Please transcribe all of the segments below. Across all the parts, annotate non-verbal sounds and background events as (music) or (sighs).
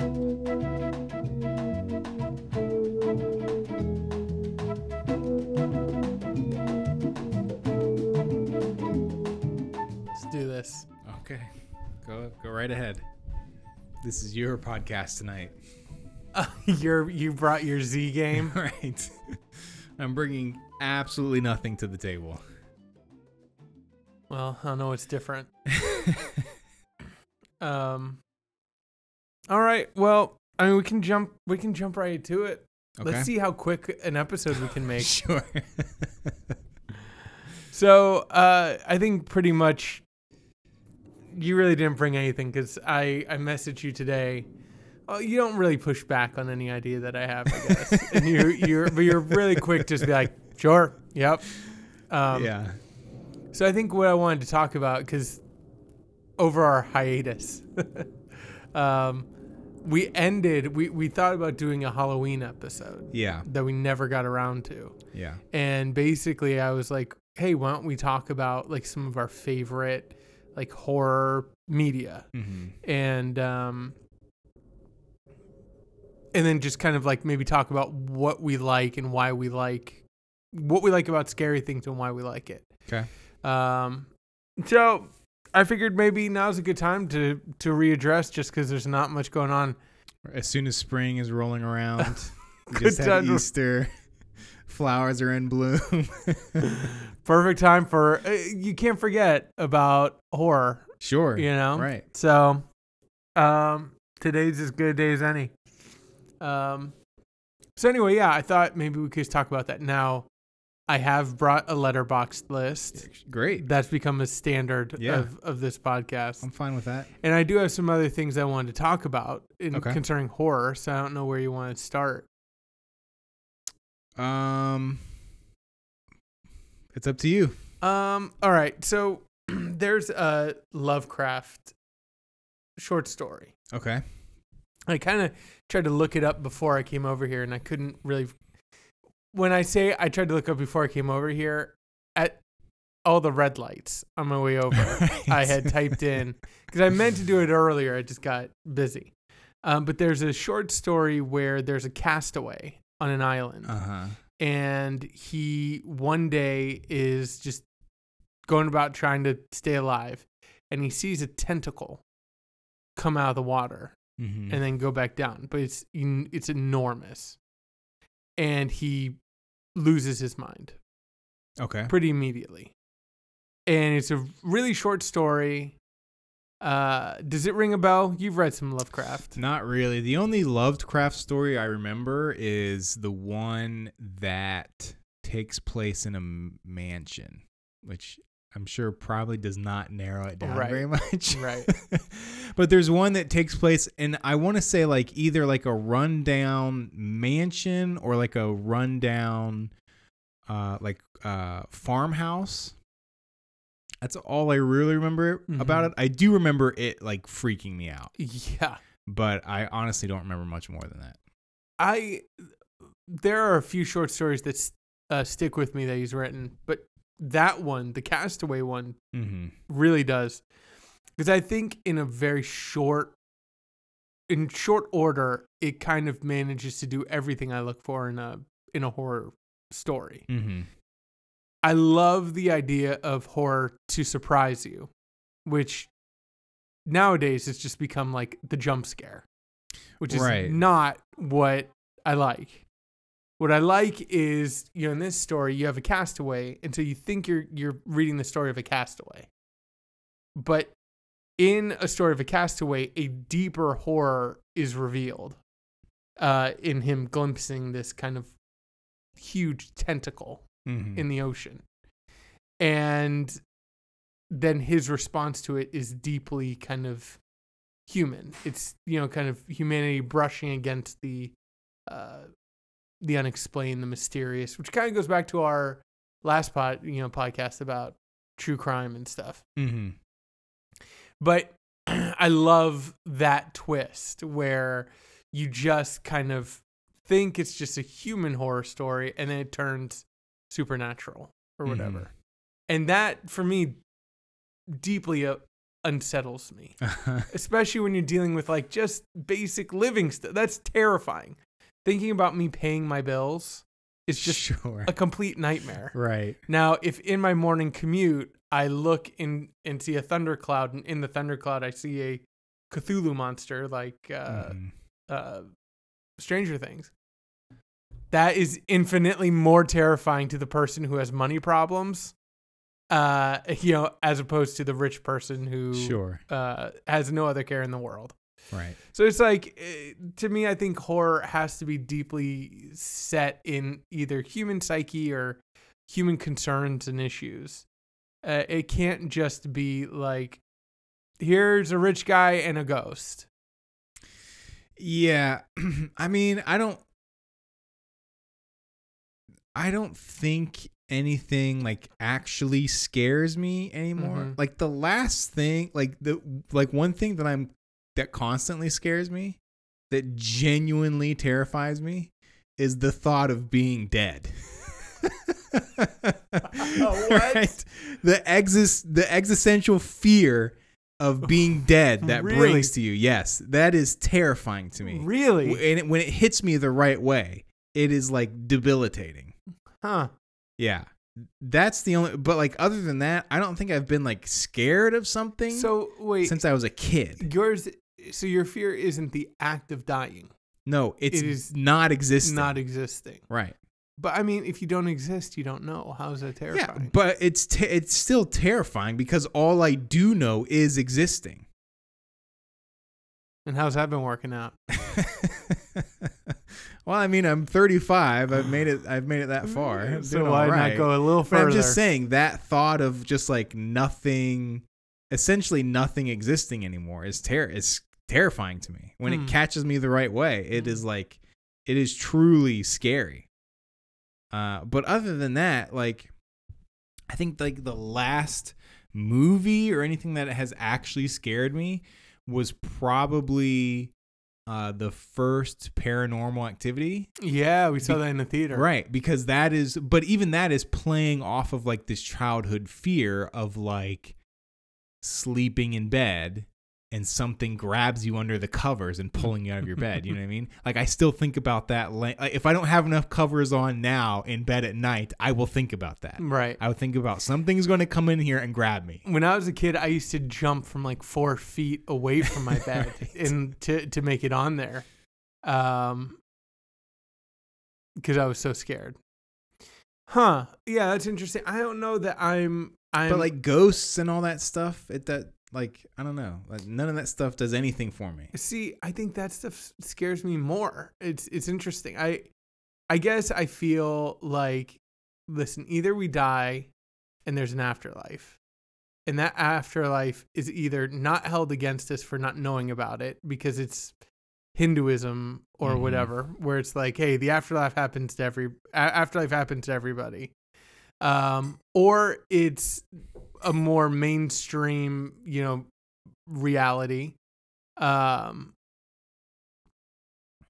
Let's do this. Okay, go go right ahead. This is your podcast tonight, (laughs) You're you brought your Z game. (laughs) right? (laughs) I'm bringing absolutely nothing to the table. Well, I know it's different. Um. All right. Well, I mean, we can jump. We can jump right into it. Okay. Let's see how quick an episode we can (laughs) make. Sure. (laughs) So, uh, I think pretty much you really didn't bring anything because I I messaged you today. Oh, you don't really push back on any idea that I have, I guess. (laughs) and you you're but you're really quick just to be like, sure, yep. Um, yeah. So I think what I wanted to talk about because over our hiatus, um, we ended. We we thought about doing a Halloween episode Yeah. that we never got around to, Yeah. and basically I was like, hey, why don't we talk about like some of our favorite like horror media Mm-hmm. and um and then just kind of like maybe talk about what we like and why we like what we like about scary things and why we like it. Okay. Um so I figured maybe now's a good time to to readdress just cuz there's not much going on. As soon as spring is rolling around, (laughs) Good just had Easter. (laughs) Flowers are in bloom. (laughs) Perfect time for uh, you can't forget about horror, sure. you know. Right. So, um, today's as good a day as any. Um, so anyway, yeah, I thought maybe we could just talk about that now. I have brought a Letterboxd list. Great. That's become a standard Yeah. of, of this podcast. I'm fine with that. And I do have some other things I wanted to talk about in Okay. concerning horror, so I don't know where you want to start. Um, it's up to you. Um, all right. So (clears throat) there's a Lovecraft short story. Okay. I kind of tried to look it up before I came over here, and I couldn't really. When I say I tried to look up before I came over here, at all the red lights on my way over, (laughs) I had typed in because I meant to do it earlier. I just got busy. Um, but there's a short story where there's a castaway on an island, Uh huh. and he one day is just going about trying to stay alive, and he sees a tentacle come out of the water Mm-hmm. and then go back down. But it's it's enormous, and he loses his mind okay. pretty immediately. And it's a really short story. Uh, does it ring a bell? You've read some Lovecraft. Not really. The only Lovecraft story I remember is the one that takes place in a mansion, which I'm sure probably does not narrow it down Right. very much. (laughs) Right. but there's one that takes place and I want to say like either like a rundown mansion or like a rundown uh like uh farmhouse. That's all I really remember about Mhm. it. I do remember it like freaking me out Yeah, but I honestly don't remember much more than that. I. There are a few short stories that uh, stick with me that he's written, but that one, the Castaway one, Mm-hmm. really does because i think in a very short in short order it kind of manages to do everything i look for in a in a horror story Mm-hmm. i love the idea of horror to surprise you which nowadays has just become like the jump scare which is Right. not what i like what i like is you know in this story you have a castaway and so you think you're you're reading the story of a castaway but in a story of a castaway a deeper horror is revealed uh in him glimpsing this kind of huge tentacle Mm-hmm. in the ocean. And then his response to it is deeply kind of human. It's, you know, kind of humanity brushing against the uh the unexplained, the mysterious, which kind of goes back to our last pod, you know, podcast about true crime and stuff. mm-hmm. But (clears throat) I love that twist where you just kind of think it's just a human horror story and then it turns supernatural or Mhm. whatever. And that for me deeply uh, unsettles me, (laughs) especially when you're dealing with like just basic living stuff. That's terrifying. Thinking about me paying my bills is just sure. a complete nightmare. right. Now, if in my morning commute I look in and see a thundercloud, and in the thundercloud I see a Cthulhu monster like uh, Mhm. uh, Stranger Things, that is infinitely more terrifying to the person who has money problems, uh, you know, as opposed to the rich person who Sure. uh, has no other care in the world. Right. So it's like, eh, to me, I think horror has to be deeply set in either human psyche or human concerns and issues. Uh, it can't just be like, here's a rich guy and a ghost. Yeah. (clears throat) I mean, I don't I don't think anything like actually scares me anymore. Mhm. Like the last thing, like the like one thing that I'm that constantly scares me, that genuinely terrifies me is the thought of being dead. (laughs) Oh, (laughs) what? The exis the existential fear of being (sighs) dead that Really? brings to you. Yes, that is terrifying to me. Really? And it, when it hits me the right way, it is like debilitating. Huh. Yeah. That's the only but like other than that, I don't think I've been like scared of something So, wait, since I was a kid. yours, so your fear isn't the act of dying, No, it's It is not existing. not existing. right. But I mean, if you don't exist, you don't know. How is that terrifying? Yeah, but it's te- it's still terrifying because all I do know is existing. and how's that been working out? (laughs) well, I mean, I'm 35. I've made it. I've made it that (sighs) far. So why right. not go a little But further? I'm just saying that thought of just like nothing, essentially nothing existing anymore is ter- is terrifying to me. When Hmm. it catches me the right way, it Hmm. like it is truly scary. Uh, but other than that, like I think like the last movie or anything that has actually scared me was probably uh, the first Paranormal Activity. Yeah, we saw Be- that in the theater. Right, because that is, but even that is playing off of like this childhood fear of like sleeping in bed and something grabs you under the covers and pulling you out of your bed. You know what I (laughs) mean? Like I still think about that. Like, if I don't have enough covers on now in bed at night, I will think about that. Right. I would think about something's going to come in here and grab me. When I was a kid, I used to jump from like four feet away from my bed (laughs) Right. and to to make it on there, um, because I was so scared. Huh? Yeah, that's interesting. I don't know that I'm. I'm But like ghosts and all that stuff, it that like I don't know, like none of that stuff does anything for me. See, I think that stuff scares me more. It's it's interesting. I I guess I feel like listen, either we die and there's an afterlife. And that afterlife is either not held against us for not knowing about it because it's Hinduism or Mhm. whatever, where it's like, hey, the afterlife happens to every afterlife happens to everybody. Um, or it's a more mainstream, you know, reality. Um,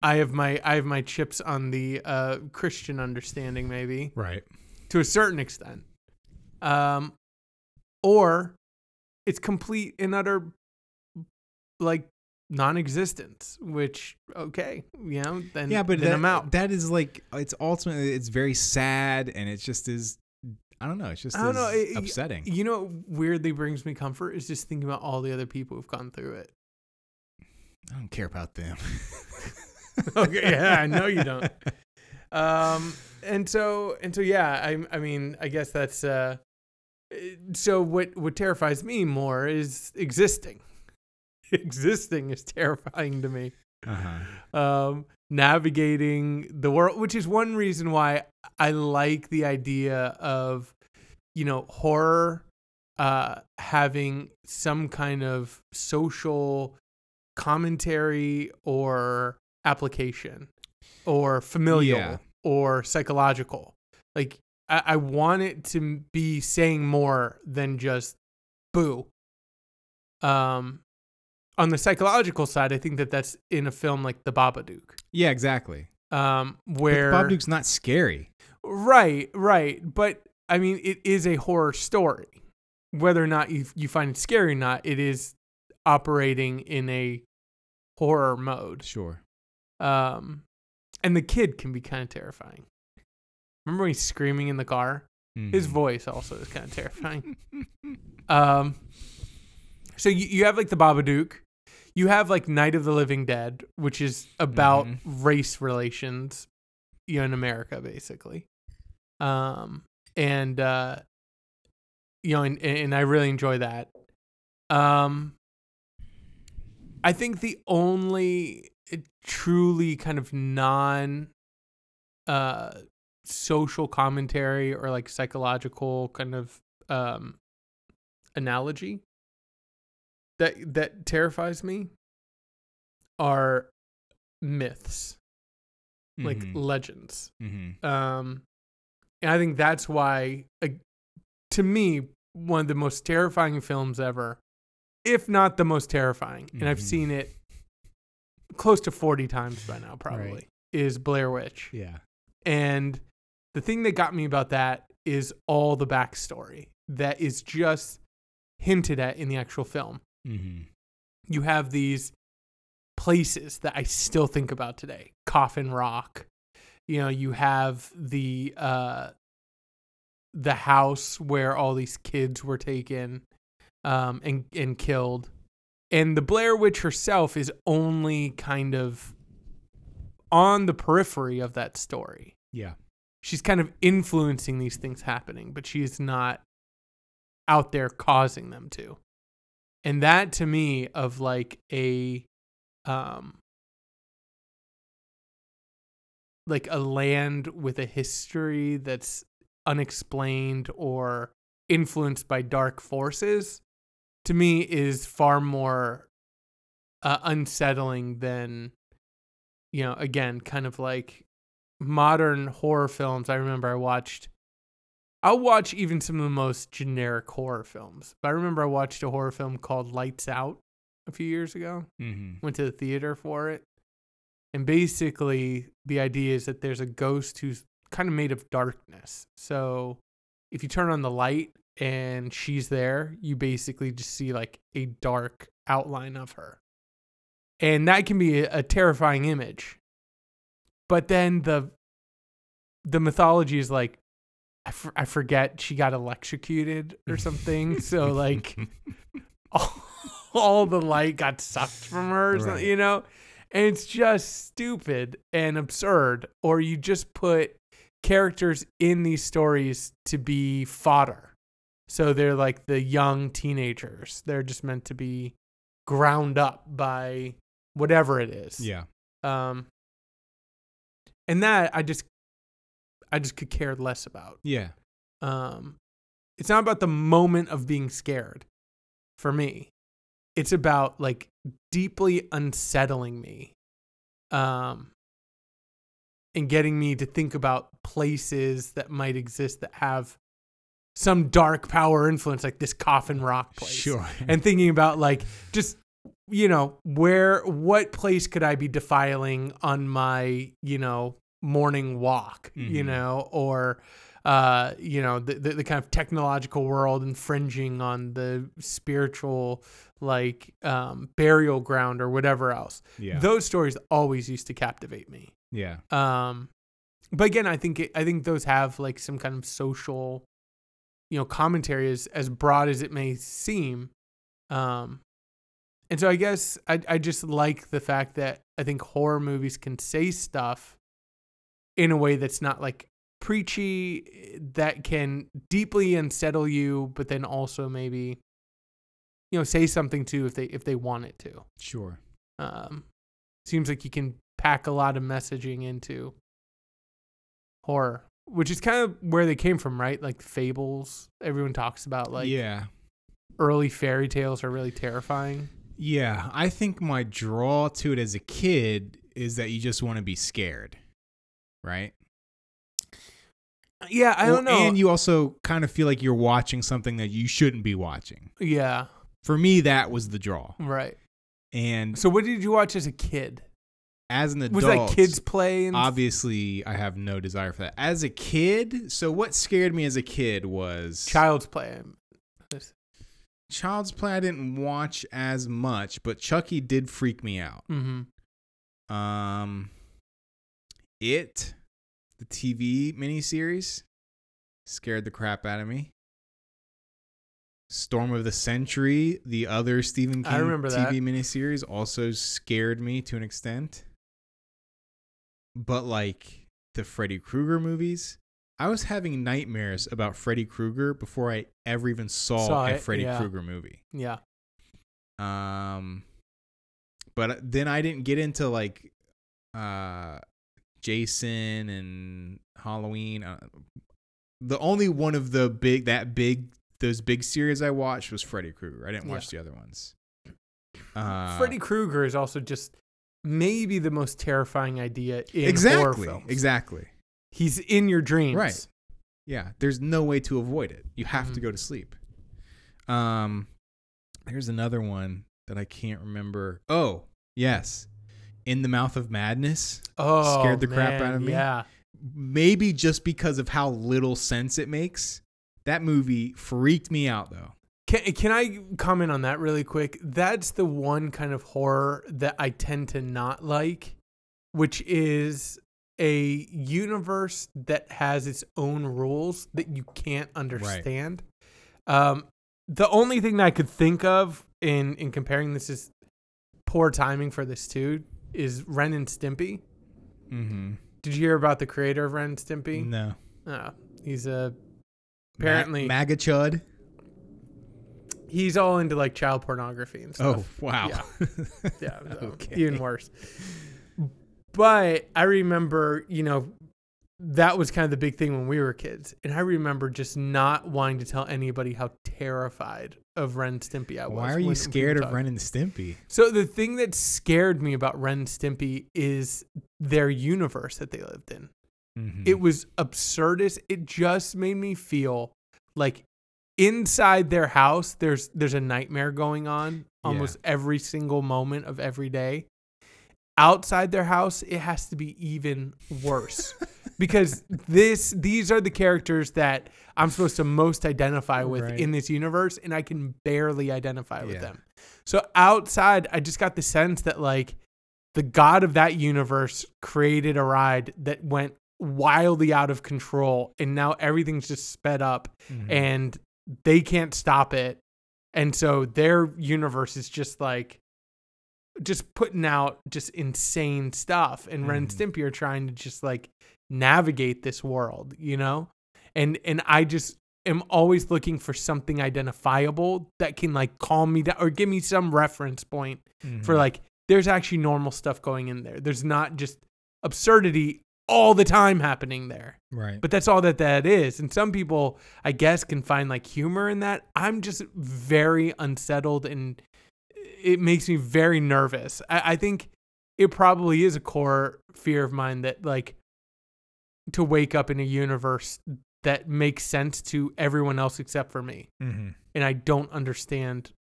I have my I have my chips on the uh, Christian understanding, maybe Right. to a certain extent. Um, or it's complete and utter like non-existence, which okay, you know, then yeah, but then that, I'm out. that is like it's ultimately it's very sad and it just is I don't know, it's just I don't know, it- upsetting. you know, what weirdly brings me comfort is just thinking about all the other people who've gone through it. I don't care about them. (laughs) okay, yeah, I know you don't. Um, and so and so, yeah. I I mean, I guess that's uh. So what what terrifies me more is existing. (laughs) existing is terrifying to me. Uh-huh. Um, navigating the world, which is one reason why I like the idea of, you know, horror uh, having some kind of social commentary or application or familial Yeah. or psychological. Like, I, I want it to be saying more than just boo. Um, on the psychological side, I think that that's in a film like The Babadook, Yeah, exactly. um, But where Babadook's not scary. right, right, but I mean, it is a horror story. whether or not you you find it scary or not, it is operating in a horror mode. Sure. Um, and the kid can be kind of terrifying. Remember when he's screaming in the car? His Mhm. voice also is kind of terrifying. (laughs) Um, so you, you have like the Babadook. You have like Night of the Living Dead, which is about Mhm. race relations, you know, in America, basically. Um, and uh, you know, and, and I really enjoy that. Um, I think the only truly kind of non uh social commentary or like psychological kind of um analogy that that terrifies me are myths like Mhm. legends Mhm. um and i think that's why to me one of the most terrifying films ever if not the most terrifying and i've Mhm. seen it close to 40 times by now probably Right. is blair witch Yeah. and the thing that got me about that is all the backstory that is just hinted at in the actual film. Mm-hmm. You have these places that I still think about today. Coffin Rock. You know, you have the uh the house where all these kids were taken um and and killed. And the Blair Witch herself is only kind of on the periphery of that story Yeah. she's kind of influencing these things happening, but she's not out there causing them to. And that to me of like a um like a land with a history that's unexplained or influenced by dark forces to me is far more uh, unsettling than you know again kind of like modern horror films. I remember i watched i'll watch even some of the most generic horror films but i remember i watched a horror film called lights out a few years ago. Mm-hmm. went to the theater for it. And basically the idea is that there's a ghost who's kind of made of darkness. So if you turn on the light and she's there you basically just see like a dark outline of her. And that can be a, a terrifying image. But then the the mythology is like I, f- I forget she got electrocuted or something so like (laughs) all, all the light got sucked from her Right. you know and it's just stupid and absurd or you just put characters in these stories to be fodder so they're like the young teenagers they're just meant to be ground up by whatever it is Yeah. um and that i just i just could care less about Yeah. um it's not about the moment of being scared for me it's about like deeply unsettling me um and getting me to think about places that might exist that have some dark power influence like this coffin rock place Sure. (laughs) and thinking about like just you know where what place could i be defiling on my you know morning walk you Mhm. know or uh you know the, the the kind of technological world infringing on the spiritual like um burial ground or whatever else yeah. those stories always used to captivate me yeah. um but again i think it, i think those have like some kind of social you know commentary as as broad as it may seem um and so i guess i i just like the fact that i think horror movies can say stuff in a way that's not like preachy that can deeply unsettle you but then also maybe you know say something too if they if they want it to Sure. um, seems like you can pack a lot of messaging into horror, which is kind of where they came from, right? Like fables. Everyone talks about like yeah. early fairy tales are really terrifying. Yeah. I think my draw to it as a kid is that you just want to be scared. Right? Yeah, I don't know. And you also kind of feel like you're watching something that you shouldn't be watching. yeah, For me, that was the draw. right. And So what did you watch as a kid? as an adult, Was that kids play and obviously I have no desire for that. As a kid, so what scared me as a kid was child's play? Child's Play I didn't watch as much, but Chucky did freak me out. Mm-hmm. Um, it, the TV miniseries, scared the crap out of me. Storm of the Century, the other Stephen King TV that. miniseries, also scared me to an extent. But like the Freddy Krueger movies, I was having nightmares about Freddy Krueger before I ever even saw, Saw a it, Freddy yeah. Krueger movie. Yeah. Um, but then I didn't get into like uh Jason and Halloween. Uh, the only one of the big that big those big series I watched was Freddy Krueger. I didn't watch the other ones. (clears throat) Uh, Freddy Krueger is also just maybe the most terrifying idea in horror exactly, films. exactly. He's in your dreams. Right. Yeah, there's no way to avoid it. You have to Mhm. go to sleep. Um, there's another one that I can't remember. Oh, yes, In the Mouth of Madness. Oh, Scared the crap out of me. Yeah. Maybe just because of how little sense it makes. That movie freaked me out though. Can, can I comment on that really quick? That's the one kind of horror that I tend to not like, which is a universe that has its own rules that you can't understand. Um, the only thing that I could think of in in comparing this is poor timing for this too is Ren and Stimpy. Mm-hmm. Did you hear about the creator of Ren and Stimpy? No. Oh, he's a Apparently- Ma- MAGA chud. he's all into like child pornography and stuff. Oh wow. (laughs) Yeah, so Okay. even worse. But I remember, you know, that was kind of the big thing when we were kids, and I remember just not wanting to tell anybody how terrified of Ren and Stimpy I was. Why are you scared of. Ren and Stimpy? So the thing that scared me about Ren and Stimpy is their universe that they lived in. Mhm. It was absurdist. It just made me feel like inside their house there's there's a nightmare going on almost every single moment of every day. Outside their house, it has to be even worse. because this these are the characters that I'm supposed to most identify with Right. in this universe and I can barely identify with Yeah. them. So outside, I just got the sense that like the god of that universe created a ride that went wildly out of control and now everything's just sped up Mhm. and they can't stop it. And so their universe is just like just putting out just insane stuff and Ren and Mhm. Stimpy are trying to just like navigate this world, you know? And and I just am always looking for something identifiable that can like calm me down or give me some reference point for Mhm. like there's actually normal stuff going in there. There's not just absurdity all the time happening there. right. But that's all that that is. And some people, I guess, can find like humor in that. I'm just very unsettled and it makes me very nervous. I, I think it probably is a core fear of mine that like to wake up in a universe that makes sense to everyone else except for me. mm-hmm. And I don't understand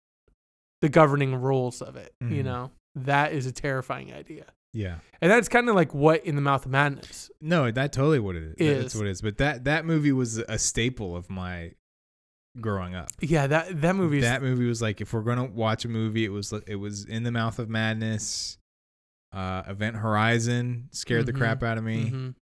the governing rules of it. You Mhm. know, that is a terrifying idea. Yeah. And that's kind of like what in the mouth of madness. No, that totally what it is. That's Is. what it is. But that that movie was a staple of my growing up. Yeah, that that movie that movie was like if we're gonna watch a movie, it was it was in the mouth of madness. Uh, Event Horizon scared the Mhm. crap out of me. Mhm.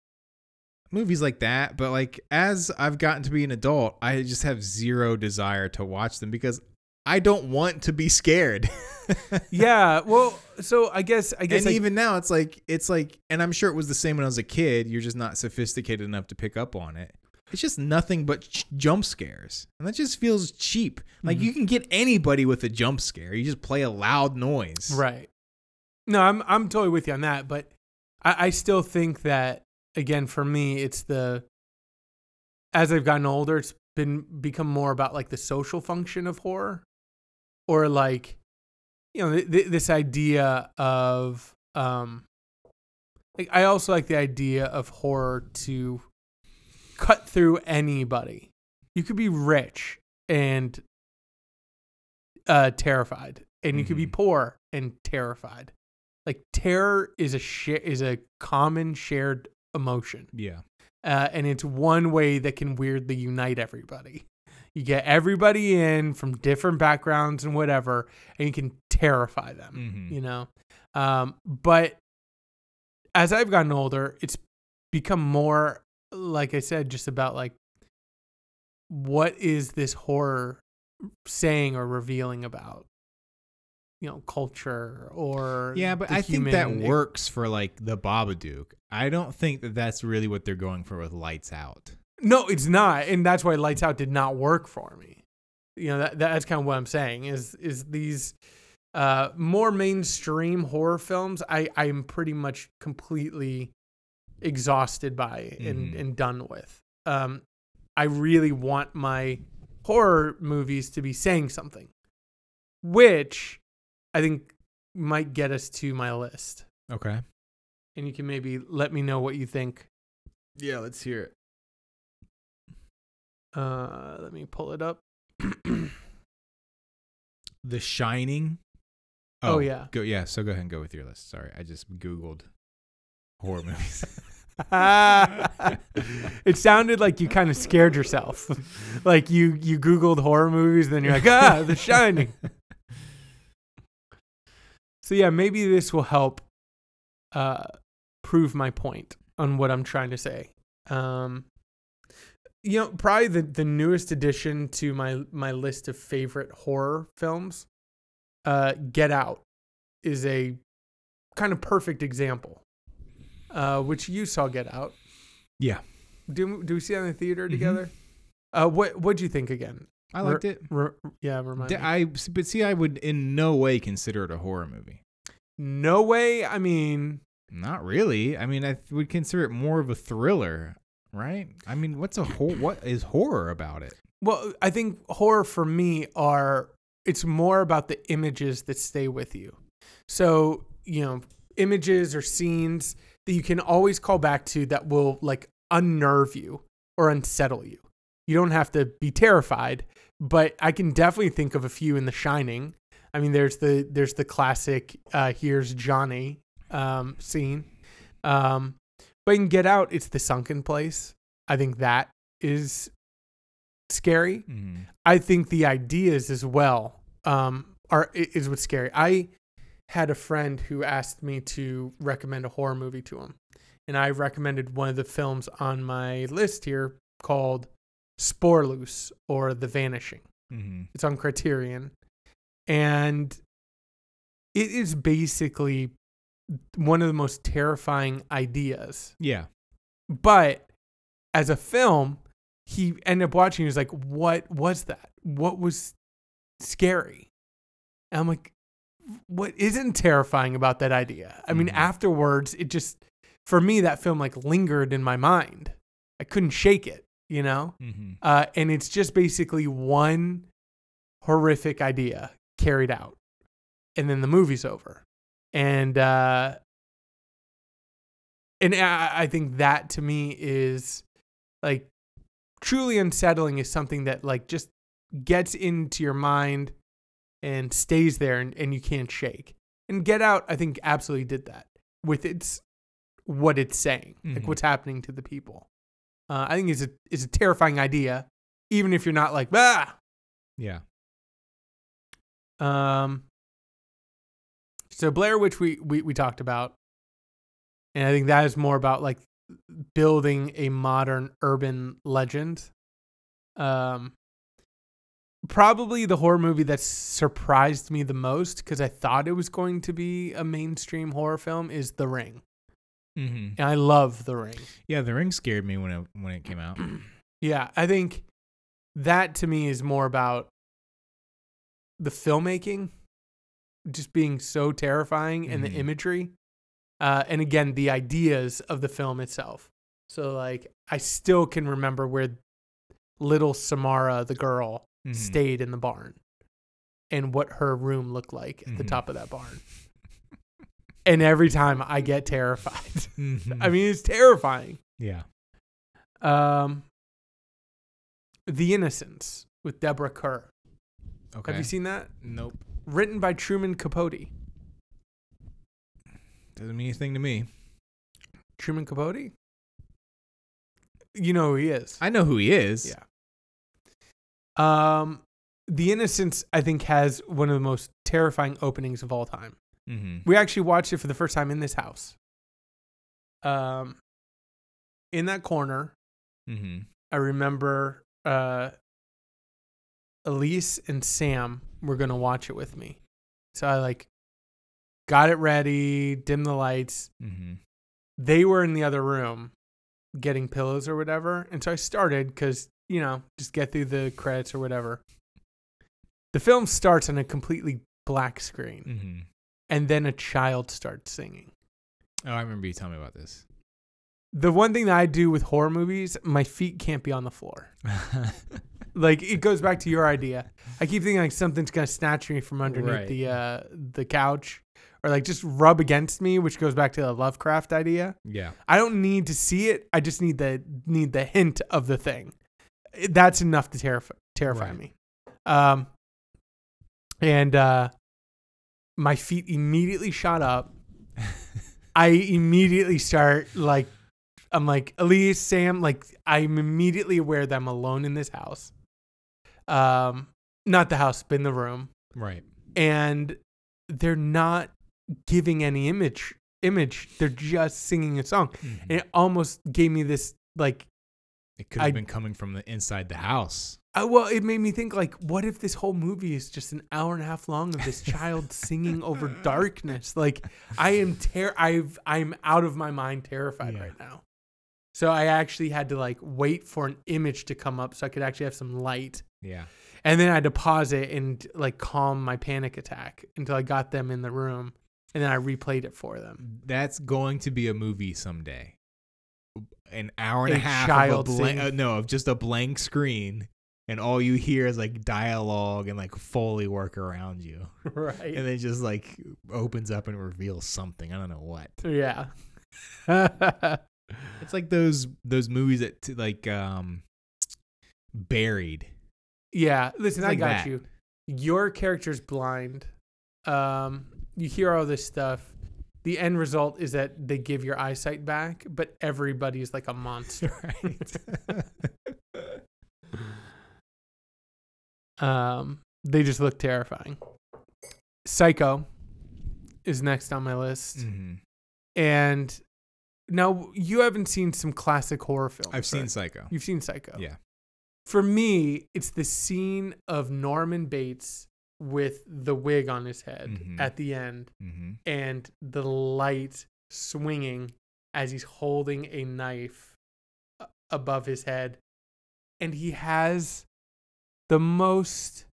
Movies like that, but like as I've gotten to be an adult, I just have zero desire to watch them because I don't want to be scared. (laughs) yeah well so i guess i guess and even now it's like it's like and i'm sure it was the same when i was a kid you're just not sophisticated enough to pick up on it it's just nothing but ch- jump scares. And that just feels cheap. Like Mhm. you can get anybody with a jump scare. You just play a loud noise. Right. No i'm i'm totally with you on that but i i still think that again for me it's the as i've gotten older it's been become more about like the social function of horror or like you know th- th- this idea of um like i also like the idea of horror to cut through anybody you could be rich and uh terrified and you could be Mhm. poor and terrified like terror is a share is a common shared emotion yeah uh, and it's one way that can weirdly unite everybody You get everybody in from different backgrounds and whatever, and you can terrify them. Mhm. You know, um, but as I've gotten older, it's become more, like I said, just about like what is this horror saying or revealing about you know culture or Yeah, but I think that works for like the Babadook. I don't think that that's really what they're going for with Lights Out. no it's not and that's why lights out did not work for me you know that, that's kind of what i'm saying is is these uh more mainstream horror films i i'm pretty much completely exhausted by and Mhm. and done with um i really want my horror movies to be saying something which i think might get us to my list Okay. and you can maybe let me know what you think Yeah, let's hear it. uh let me pull it up (clears throat) The Shining. Oh, yeah. Go yeah, so go ahead and go with your list. Sorry. I just googled horror movies. (laughs) (laughs) it sounded like you kind of scared yourself. (laughs) like you you googled horror movies and then you're like, "Ah, The Shining." (laughs) So yeah, maybe this will help uh prove my point on what I'm trying to say. Um you know, probably the, the newest addition to my my list of favorite horror films, uh, Get Out, is a kind of perfect example. Uh, which you saw Get Out. Yeah. Do do we see it in the theater Mhm. together? Uh, what what'd you think again? I liked it. Re- yeah, remind D- me. I but see I would in no way consider it a horror movie. no way. I mean, Not really. I mean, I th- would consider it more of a thriller, right? I mean, what's a what is horror about it? well, I think horror for me are it's more about the images that stay with you. So, you know, images or scenes that you can always call back to that will like unnerve you or unsettle you. You don't have to be terrified, but I can definitely think of a few in The Shining. I mean, there's the there's the classic uh, "Here's Johnny" um, scene, um, but in Get Out, it's the sunken place. I think that is scary. Mm-hmm. I think the ideas as well um, are is what's scary. I had a friend who asked me to recommend a horror movie to him, and I recommended one of the films on my list here called Spoorloos or The Vanishing. Mm-hmm. It's on Criterion, and it is basically one of the most terrifying ideas Yeah. but as a film, he ended up watching. He was like, "What was that? What was scary?" And I'm like, "What isn't terrifying about that idea?" I mean, Mhm. afterwards, it just for me that film like lingered in my mind. I couldn't shake it, you know. Mm-hmm. Uh, and it's just basically one horrific idea carried out, and then the movie's over. And uh, and I, I think that to me is like truly unsettling. Is something that like just gets into your mind and stays there, and, and you can't shake. And Get Out, I think, absolutely did that with its what it's saying, like Mhm. what's happening to the people. Uh, I think it's a is a terrifying idea, even if you're not like ah. Yeah. Um. So Blair Witch we, we we talked about, and I think that is more about like building a modern urban legend. Um. Probably the horror movie that surprised me the most because I thought it was going to be a mainstream horror film is The Ring, Mm-hmm. and I love The Ring. Yeah, The Ring scared me when it when it came out. (clears throat) Yeah, I think that to me is more about the filmmaking just being so terrifying and the Mhm. imagery. Uh, and again, the ideas of the film itself. So, like, I still can remember where little Samara, the girl, Mhm. stayed in the barn and what her room looked like at the Mhm. top of that barn. and every time I get terrified. (laughs) I mean, it's terrifying. yeah. Um, The Innocents with Deborah Kerr. Okay. Have you seen that? Nope. Written by Truman Capote. Doesn't mean anything to me. Truman Capote? You know who he is. I know who he is. Yeah. Um, The Innocents, I think, has one of the most terrifying openings of all time. Mm-hmm. We actually watched it for the first time in this house. Um, in that corner, Mm-hmm. I remember uh, Elise and Sam were gonna watch it with me, so I like got it ready, dim the lights. Mm-hmm. They were in the other room getting pillows or whatever, and so I started because you know just get through the credits or whatever. The film starts on a completely black screen, Mm-hmm. and then a child starts singing. Oh, I remember you telling me about this. The one thing that I do with horror movies, my feet can't be on the floor. (laughs) Like it goes back to your idea. I keep thinking like something's gonna snatch me from underneath Right. the uh, the couch, or like just rub against me, which goes back to the Lovecraft idea. yeah. I don't need to see it. I just need the need the hint of the thing. That's enough to terrify terrify Right. me. Um, and uh, my feet immediately shot up. (laughs) I immediately start like I'm like Elise, Sam, like I'm immediately aware that I'm alone in this house. Um, not the house, but in the room, Right. and they're not giving any image. Image. They're just singing a song, Mhm. and it almost gave me this like. It could have I- been coming from the inside the house. Uh, well, it made me think like, what if this whole movie is just an hour and a half long of this (laughs) child singing over darkness? Like, I am ter- I've I'm out of my mind, terrified Yeah. right now. So I actually had to like wait for an image to come up so I could actually have some light, Yeah. and then I had to pause it and like calm my panic attack until I got them in the room, and then I replayed it for them. That's going to be a movie someday. An hour and a, A half child of a blank, uh, no, of just a blank screen, and all you hear is like dialogue and like foley work around you, (laughs) right. and then just like opens up and reveals something. I don't know what. Yeah. (laughs) It's like those those movies that t- like um buried. Yeah, listen, It's I got that. you. Your character's blind. Um, you hear all this stuff. The end result is that they give your eyesight back, but everybody's like a monster. (laughs) right. (laughs) Um, they just look terrifying. Psycho is next on my list, Mhm. and now you haven't seen some classic horror films. I've seen? Psycho. You've seen Psycho. Yeah. For me, it's the scene of Norman Bates with the wig on his head Mhm. at the end Mm-hmm. and the light swinging as he's holding a knife above his head. And he has the most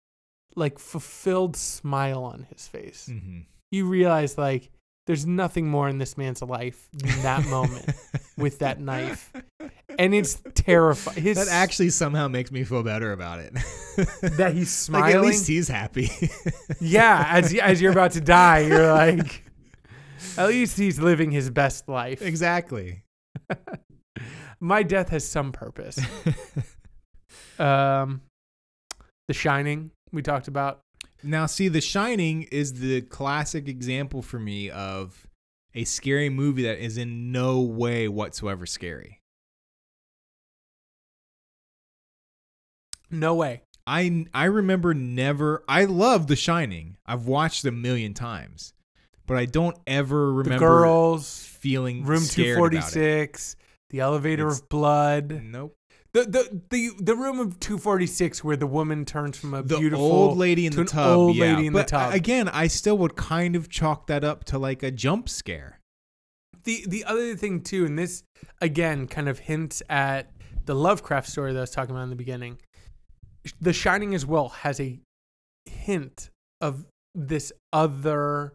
like fulfilled smile on his face. Mm-hmm. You realize like there's nothing more in this man's life than that moment (laughs) with that knife. And it's terrifying. His that actually somehow makes me feel better about it. that he's smiling. (laughs) Like at least he's happy. (laughs) yeah, as as you're about to die, you're like, at least he's living his best life. exactly. (laughs) My death has some purpose. Um, The Shining, we talked about. now, see, The Shining is the classic example for me of a scary movie that is in no way whatsoever scary. No way. I I remember never. I love The Shining. I've watched a million times, but I don't ever remember The girls, feeling room two forty six, the elevator It's- of blood, Nope. the the the the room of two forty six where the woman turns from a The beautiful old lady in the tub. old yeah. lady in the but uh, tub. again, I still would kind of chalk that up to like a jump scare. The the other thing too, and this again kind of hints at the Lovecraft story that I was talking about in the beginning. The Shining as well has a hint of this other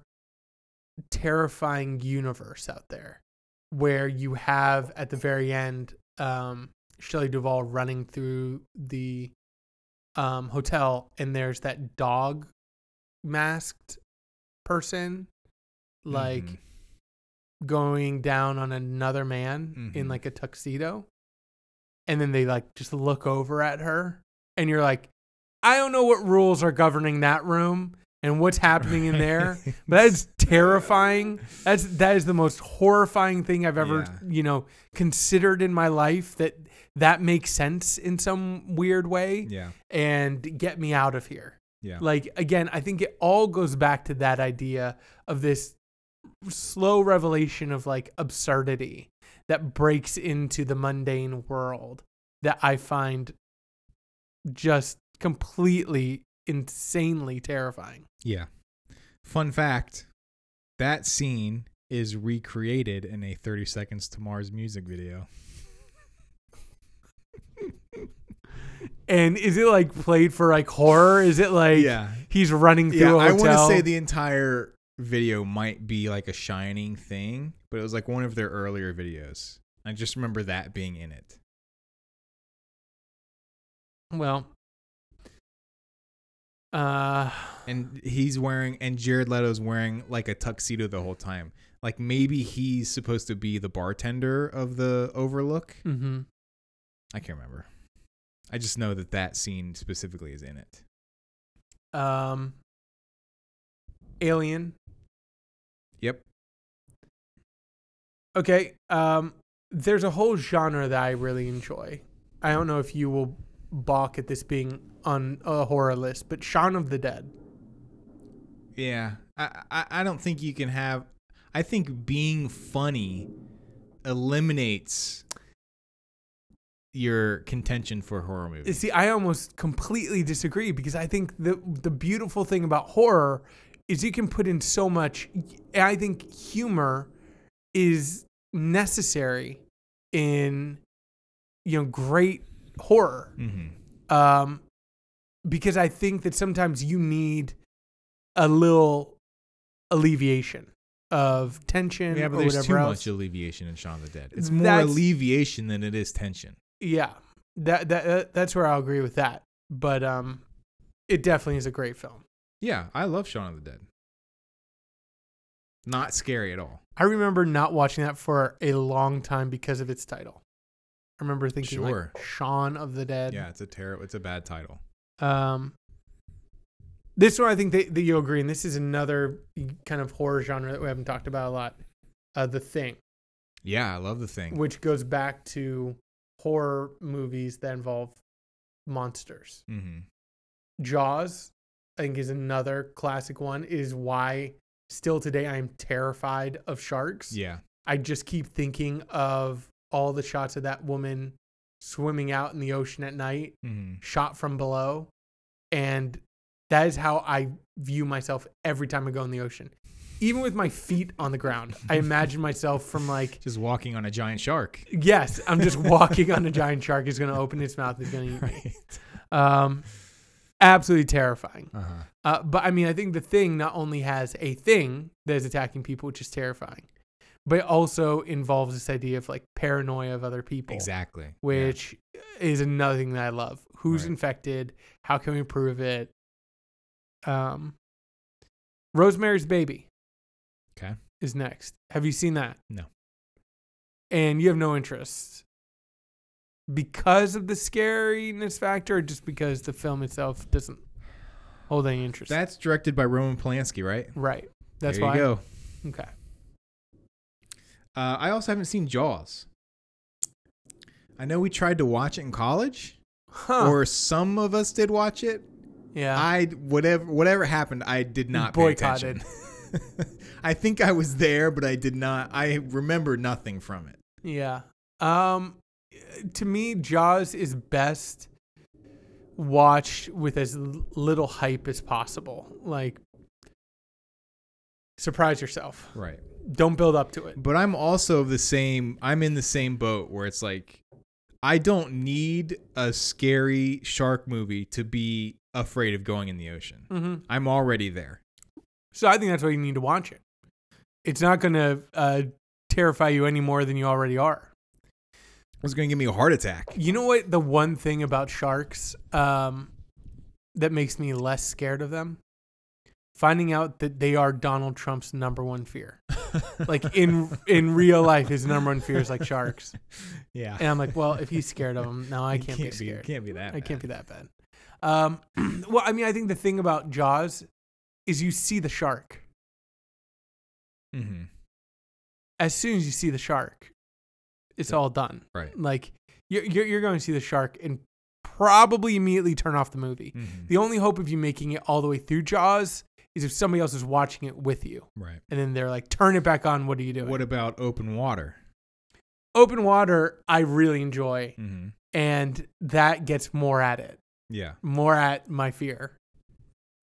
terrifying universe out there, where you have at the very end um, Shelley Duvall running through the um, hotel, and there's that dog masked person, like Mhm. going down on another man in Mhm. like a tuxedo and then they like just look over at her and you're like i don't know what rules are governing that room and what's happening in there. (laughs) But that is terrifying. That's that is the most horrifying thing I've ever, Yeah. you know, considered in my life that that makes sense in some weird way Yeah. and get me out of here. Yeah. Like again, I think it all goes back to that idea of this slow revelation of like absurdity that breaks into the mundane world that I find just completely insanely terrifying. Yeah. Fun fact that scene is recreated in a 30 Seconds to Mars music video. (laughs) And is it like played for like horror? Is it like yeah. he's running through Yeah, a I want to say the entire video might be like a shining thing, but it was like one of their earlier videos. I just remember that being in it. Well, uh, And he's wearing, and Jared Leto's wearing like a tuxedo the whole time. Like maybe he's supposed to be the bartender of the Overlook. Mm-hmm. I can't remember. I just know that that scene specifically is in it. um, Alien. Yep. Okay. Um, there's a whole genre that I really enjoy. I don't know if you will balk at this being on a horror list, but Shaun of the Dead. Yeah, I, I I don't think you can have. I think being funny eliminates your contention for horror movies. See, I almost completely disagree because I think the the beautiful thing about horror is you can put in so much. I think humor is necessary in you know great horror. Mm-hmm. um, because I think that sometimes you need a little alleviation of tension Yeah, but there's too else. much alleviation in Shaun of the Dead. It's more That's- alleviation than it is tension. yeah, that, that that that's where I'll agree with that. But um, it definitely is a great film. Yeah, I love Shaun of the Dead. Not scary at all. I remember not watching that for a long time because of its title. I remember thinking Sure. like Shaun of the Dead. Yeah, it's a terrible. It's a bad title. Um, this one I think that, that you'll agree, and this is another kind of horror genre that we haven't talked about a lot. Uh, the Thing. Yeah, I love the thing. which goes back to horror movies that involve monsters. Mm-hmm. Jaws, I think, is another classic one. Is why still today I am terrified of sharks. Yeah, I just keep thinking of all the shots of that woman swimming out in the ocean at night, mm-hmm. shot from below, and that is how I view myself every time I go in the ocean. Even with my feet on the ground, I imagine (laughs) myself from like just walking on a giant shark. Yes, I'm just (laughs) walking on a giant shark. Is going to open its mouth. Is going to eat me. Right. Um, absolutely terrifying. Uh huh. Uh, but I mean, I think the thing not only has a thing that is attacking people, which is terrifying, but it also involves this idea of like paranoia of other people, Exactly. Yeah. which is another thing that I love. Who's Right. infected? How can we prove it? Um, Rosemary's Baby. Okay. Is next. Have you seen that? No. And you have no interest because of the scariness factor, or just because the film itself doesn't hold any interest. That's directed by Roman Polanski, right? right. That's there why. you go. Okay. Uh, I also haven't seen Jaws. I know we tried to watch it in college, Huh. or some of us did watch it. yeah. I whatever whatever happened, I did not boycotted. attention. (laughs) I think I was there, but I did not. I remember nothing from it. Yeah. Um to me Jaws is best watched with as little hype as possible. Like surprise yourself. Right. Don't build up to it. But I'm also the same. I'm in the same boat where it's like, I don't need a scary shark movie to be afraid of going in the ocean. hmm I'm already there. So I think that's why you need to watch it. It's not going to uh, terrify you any more than you already are. It's gonna give me a heart attack. You know what? The one thing about sharks um, that makes me less scared of them, finding out that they are Donald Trump's number one fear. Like in in real life, his number one fear is like sharks, yeah. and I'm like, well, if he's scared of them, no, I It can't, be scared. Can't be that. I can't be that bad. Um, (clears throat) well, I mean, I think the thing about Jaws is you see the shark. Mm-hmm. As soon as you see the shark, it's all done. Right. Like you're you're, you're going to see the shark and probably immediately turn off the movie. Mm-hmm. The only hope of you making it all the way through Jaws is if somebody else is watching it with you, Right. and then they're like, "Turn it back on." What are you doing? What about open water? Open water, I really enjoy, Mm-hmm. and that gets more at it, Yeah. more at my fear.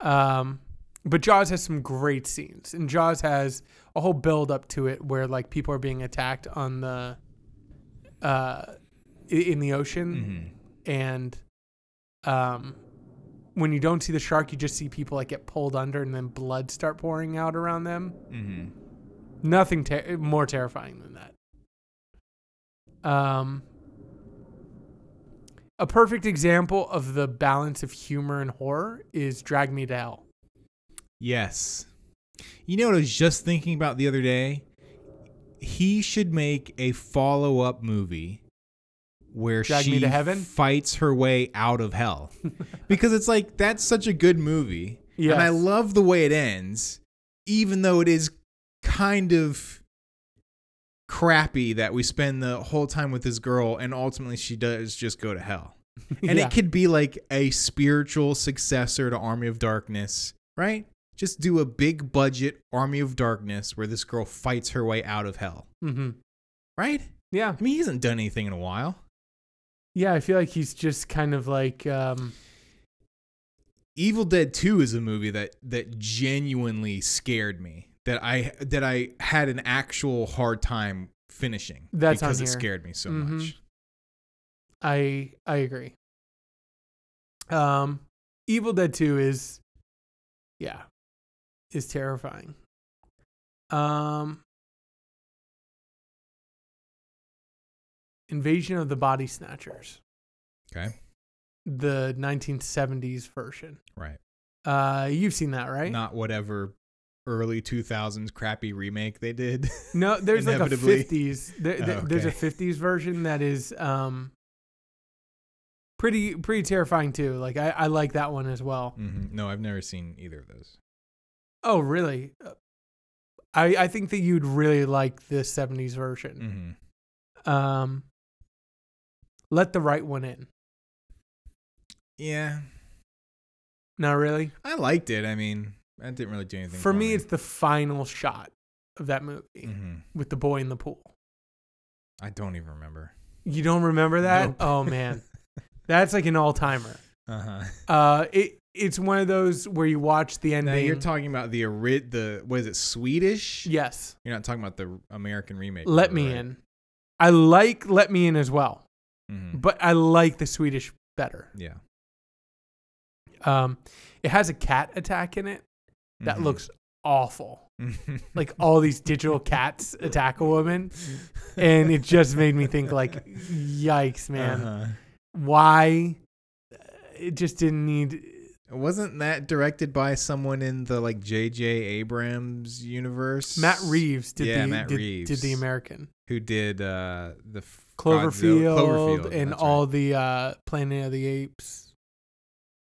Um, but Jaws has some great scenes, and Jaws has a whole build up to it where like people are being attacked on the, uh, in the ocean, Mm-hmm. and um, when you don't see the shark, you just see people like get pulled under, and then blood start pouring out around them. Mm-hmm. Nothing ter- more terrifying than that. Um, a perfect example of the balance of humor and horror is Drag Me to Hell. Yes. You know what I was just thinking about the other day? He should make a follow up movie where Drag she Me to Heaven? fights her way out of hell. (laughs) because it's like that's such a good movie. Yes. And I love the way it ends, even though it is kind of crappy that we spend the whole time with this girl and ultimately she does just go to hell. (laughs) And Yeah. it could be like a spiritual successor to Army of Darkness, right? Just do a big budget Army of Darkness where this girl fights her way out of hell, hmm right? Yeah, I mean, he hasn't done anything in a while. Yeah. I feel like he's just kind of like, um, Evil Dead 2 is a movie that that genuinely scared me. That I that I had an actual hard time finishing That's because it scared me so Mhm. much. I I agree. Um, Evil Dead Two is, yeah, is terrifying. Um, Invasion of the Body Snatchers, Okay. the 1970s version. Right. Uh, you've seen that, right? Not whatever early 2000s crappy remake they did. No, (laughs) there's like a 50s. There, Oh, there- There's a 50s version that is um pretty pretty terrifying too. Like I, I like that one as well. Mhm. No, I've never seen either of those. Oh, really? I I think that you'd really like the 70s version. hmm Um Let the right one in. Yeah. Not really. I liked it. I mean, that didn't really do anything For for, me it's the final shot of that movie hmm with the boy in the pool. I don't even remember. You don't remember that? Nope. Oh man. (laughs) That's like an all-timer. Uh-huh. Uh it it's one of those where you watch the ending. Now you're talking about the the what is it Swedish? Yes. You're not talking about the American remake. Let Me right? In. I like Let Me In as well, Mhm. but I like the Swedish better. Yeah. Um, it has a cat attack in it that Mhm. looks awful. (laughs) Like all these digital cats attack a woman, and it just made me think like, yikes, man, Uh-huh. why? It just didn't need. Wasn't that directed by someone in the like J.J. Abrams universe? Matt Reeves did Yeah, the Matt did, Reeves. did the American who did uh, the Cloverfield, Cloverfield, and all right. the uh, Planet of the Apes.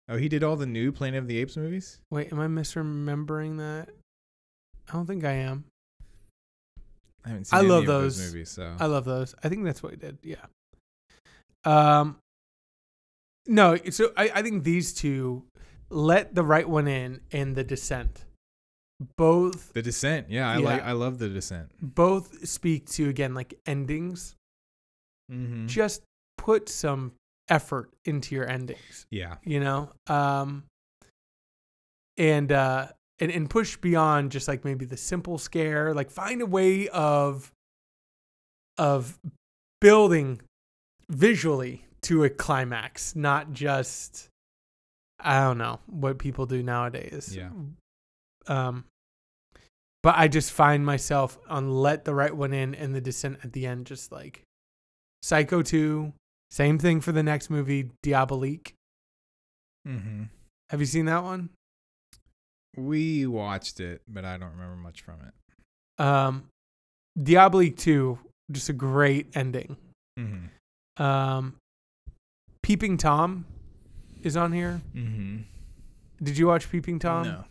Oh, he did all the new Planet of the Apes movies. Wait, am I misremembering that? I don't think I am. I haven't seen. I any love of those. movies. So I love those. I think that's what he did. Yeah. Um. No, so I, I think these two, let the right one in and the descent, both the Descent. Yeah, I Yeah. like. I love the Descent. both speak to again like endings. Mm-hmm. Just put some effort into your endings. Yeah. You know, um, and uh, and and push beyond just like maybe the simple scare. Like find a way of of building visually to a climax, not just I don't know what people do nowadays. Yeah. Um but I just find myself on let the right one in and the descent at the end just like Psycho 2, same thing for the next movie Diabolique. Mm-hmm. Have you seen that one? We watched it, but I don't remember much from it. Um Diabolique 2, just a great ending. Mm-hmm. Um Peeping Tom is on here. Mm-hmm. Did you watch Peeping Tom? no.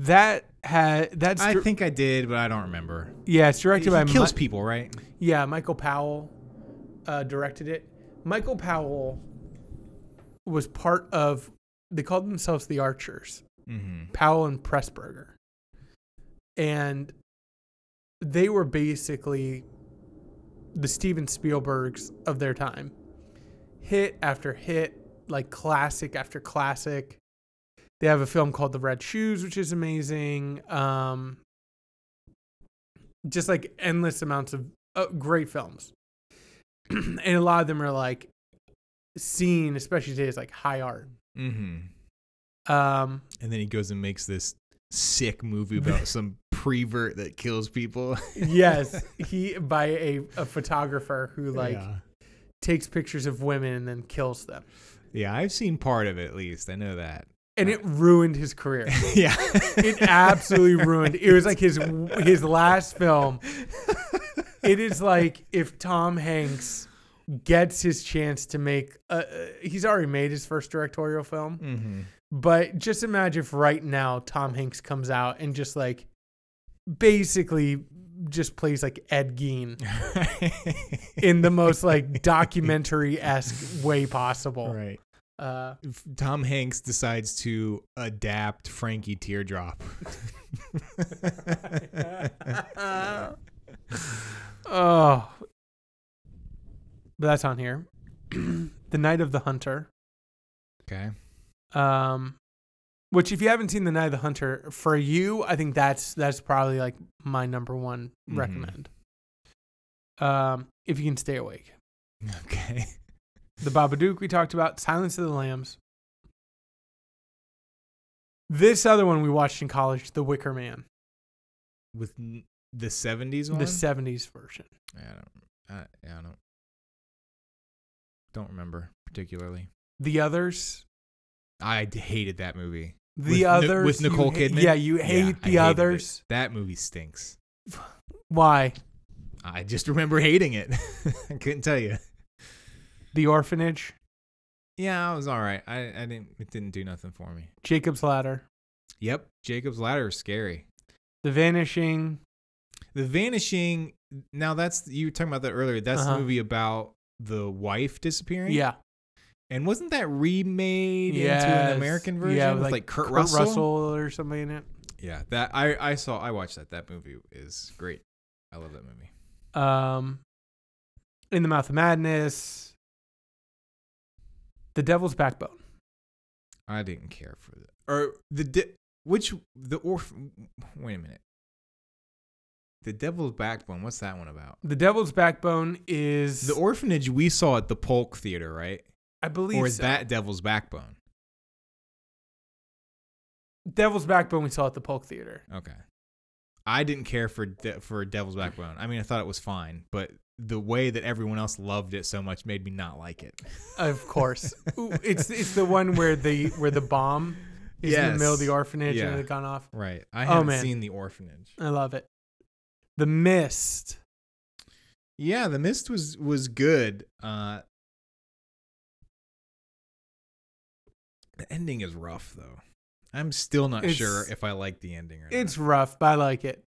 That had that's I think I did, but I don't remember. yeah, it's directed he by kills Mi- people, right? Yeah, Michael Powell uh, directed it. Michael Powell was part of. They called themselves the Archers. Mm-hmm. Powell and Pressburger, and they were basically the Steven Spielbergs of their time. Hit after hit, like classic after classic. They have a film called The Red Shoes, which is amazing. Um, just like endless amounts of uh, great films, (clears throat) and a lot of them are like seen, especially today, as like high art. Mm-hmm. Um, And then he goes and makes this sick movie (laughs) about some prevert that kills people. (laughs) yes, he by a, a photographer who like yeah. takes pictures of women and then kills them. yeah, I've seen part of it at least. I know that. And it ruined his career. (laughs) yeah, It absolutely ruined. It was like his his last film. It is like if Tom Hanks gets his chance to make uh, he's already made his first directorial film, mm-hmm. but just imagine if right now Tom Hanks comes out and just like basically just plays like Ed Gein (laughs) in the most like documentary esque way possible. right. Uh, Tom Hanks decides to adapt Frankie Teardrop. (laughs) (laughs) oh, but that's on here. (clears throat) the Night of the Hunter. okay. Um, which if you haven't seen the Night of the Hunter, for you, I think that's that's probably like my number one Mhm. recommend. Um, if you can stay awake. Okay. (laughs) The Babadook we talked about, Silence of the Lambs. This other one we watched in college, The Wicker Man, With the 70s one? the '70s version. I don't. I, I don't. Don't remember particularly. The others, I hated that movie. the With others with you Nicole ha- Kidman? Yeah, you Yeah, hate I the hated it. others. That movie stinks. (sighs) Why? I just remember hating it. (laughs) I couldn't tell you. The Orphanage, Yeah, I was all right. I, I didn't. It didn't do nothing for me. Jacob's Ladder, Yep, Jacob's Ladder is scary. The Vanishing. The Vanishing. Now that's you were talking about that earlier. That's Uh-huh. the movie about the wife disappearing. Yeah, And wasn't that remade into an American version Yeah, with like, Kurt, Russell? or somebody in it. Yeah, that I I saw. I watched that. That movie is great. I love that movie. Um, In the Mouth of Madness. The Devil's Backbone. I didn't care for that. Or the di- which the orph. Wait a minute. The Devil's Backbone. What's that one about? The Devil's Backbone is The orphanage we saw at the Polk Theater, right? I believe Or is so. that Devil's Backbone? Devil's Backbone we saw at the Polk Theater. Okay. I didn't care for de- for Devil's Backbone. I mean, I thought it was fine, but the way that everyone else loved it so much made me not like it. Of course, (laughs) Ooh, it's it's the one where the where the bomb is in the middle of the orphanage Yeah. and it gone off. Right. I Oh, haven't seen The Orphanage. I love it. The Mist. Yeah, The Mist was was good. Uh The ending is rough though. I'm still not It's- sure if I like the ending or not. It's rough, but I like it.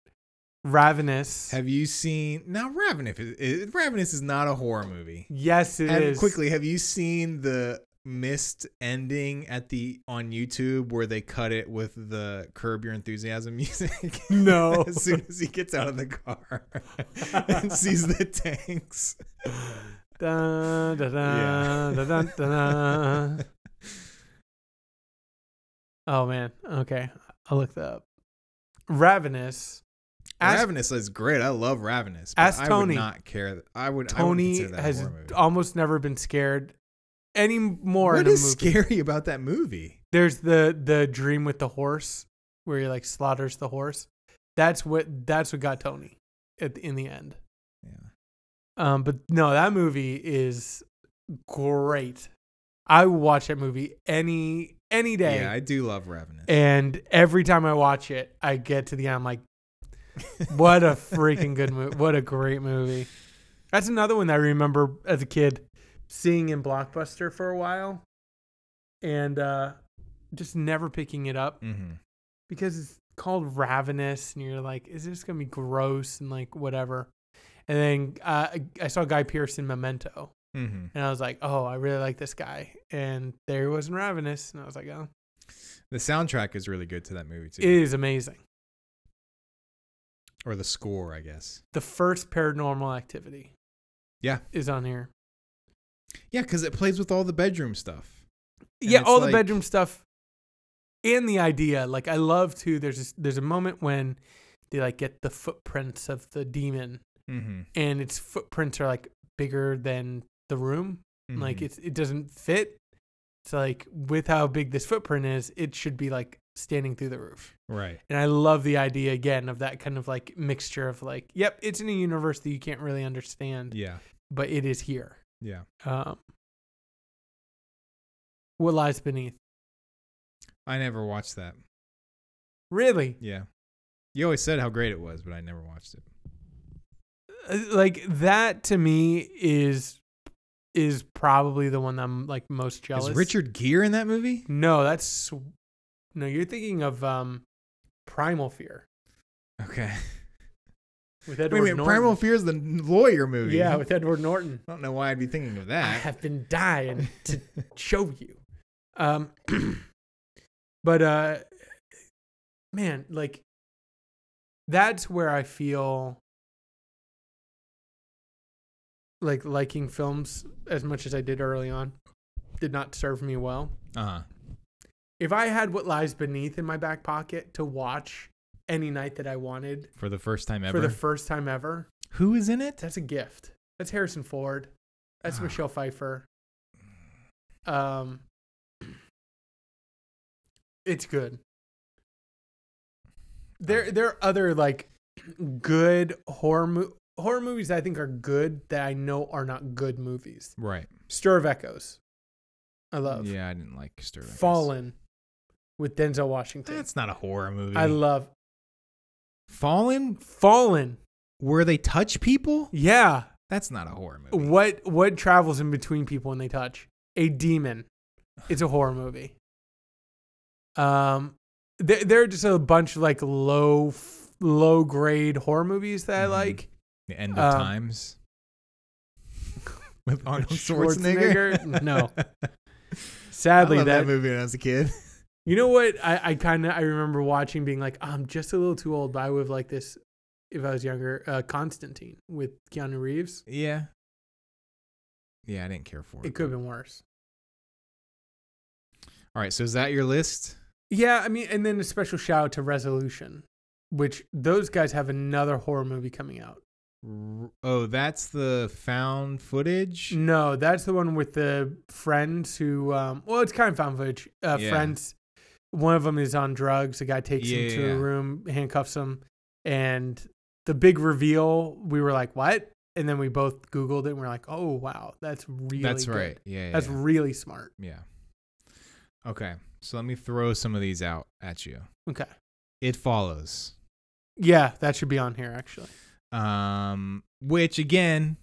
Ravenous. Have you seen now? Ravenous is, Ravenous is not a horror movie. yes, it is. Quickly, have you seen the Mist ending at the on YouTube where they cut it with the Curb Your Enthusiasm (laughs) music? No. (laughs) as soon as he gets out of the car (laughs) and sees the tanks. Dun, dun, dun, Yeah. dun, dun, dun, dun. Oh man. Okay, I'll look that up. Ravenous. Ravenous is great. I love Ravenous. But Ask I Tony. would not care. I would. Tony that has almost never been scared anymore What in a is movie. scary about that movie? There's the the dream with the horse where he like slaughters the horse. That's what that's what got Tony at the, in the end. Yeah. Um, but no, that movie is great. I watch that movie any any day. Yeah, I do love Revenant. and every time I watch it, I get to the end. I'm like, what a (laughs) freaking good movie! What a great movie! That's another one that I remember as a kid seeing in Blockbuster for a while, and uh, just never picking it up hmm because it's called Ravenous, and you're like, is this gonna be gross and like whatever? And then uh, I- I saw Guy Pearce in Memento, Mm-hmm. and I was like, oh, I really like this guy. And there he was in Ravenous, and I was like, oh, The soundtrack is really good to that movie too, it is amazing. or the score, I guess. The first Paranormal Activity, Yeah. is on here. Yeah, because it plays with all the bedroom stuff. And yeah, all like- the bedroom stuff and the idea. Like I love to. There's this, there's a moment when they like get the footprints of the demon, Mm-hmm. and its footprints are like bigger than the room. Like Mm-hmm. it's it doesn't fit. It's like with how big this footprint is, it should be like standing through the roof. right. And I love the idea again of that kind of like mixture of like, yep, it's in a universe that you can't really understand, Yeah. but it is here. Yeah. Um, what lies beneath? I never watched that. Really? Yeah. You always said how great it was, but I never watched it. Uh, like that to me is is probably the one that I'm like most jealous. Is Richard Gere in that movie? No, that's no. You're thinking of um, Primal Fear Okay. (laughs) with Wait, Edward wait, Norton. Primal Fear is the lawyer movie. yeah, with Edward Norton. I don't know why I'd be thinking of that. I that. have been dying (laughs) to show you. Um, (clears throat) but uh, man, like that's where I feel like liking films as much as I did early on did not serve me well. Uh huh. If I had what lies beneath in my back pocket to watch any night that I wanted For the first time ever. for the first time ever, Who is in it? that's a gift. That's Harrison Ford. That's Ah. Michelle Pfeiffer. Um, it's good. There, there are other like good horror mo- horror movies that I think are good that I know are not good movies. Right. Stir of Echoes, I love. Yeah, I didn't like Stir. Echoes. Fallen, with Denzel Washington. That's not a horror movie. I love Fallen, Fallen. where they touch people. Yeah, That's not a horror movie. what what travels in between people when they touch a demon it's a horror movie um there, there are just a bunch of like low low grade horror movies that Mhm. i like The End of Um, Times (laughs) with Arnold Schwarzenegger? Schwarzenegger. No. (laughs) Sadly that, that movie when I was a kid. (laughs) you know what i, I kind of i remember watching being like i'm just a little too old but i would have liked this if i was younger uh constantine with keanu reeves Yeah. Yeah, I didn't care for it. it could have been worse All right, so is that your list? Yeah, I mean, and then a special shout out to Resolution, which those guys have another horror movie coming out. Oh, that's the found footage. No, that's the one with the friends who, um, well, it's kind of found footage. Uh, Yeah. Friends, one of them is on drugs. The guy takes him to Yeah. a room, handcuffs him, and the big reveal, we were like, what? And then we both Googled it and we're like, oh, wow, that's really that's good. right. Yeah, yeah. That's yeah. really smart. yeah. Okay, so let me throw some of these out at you. Okay. It follows. Yeah, that should be on here, actually. um, which again,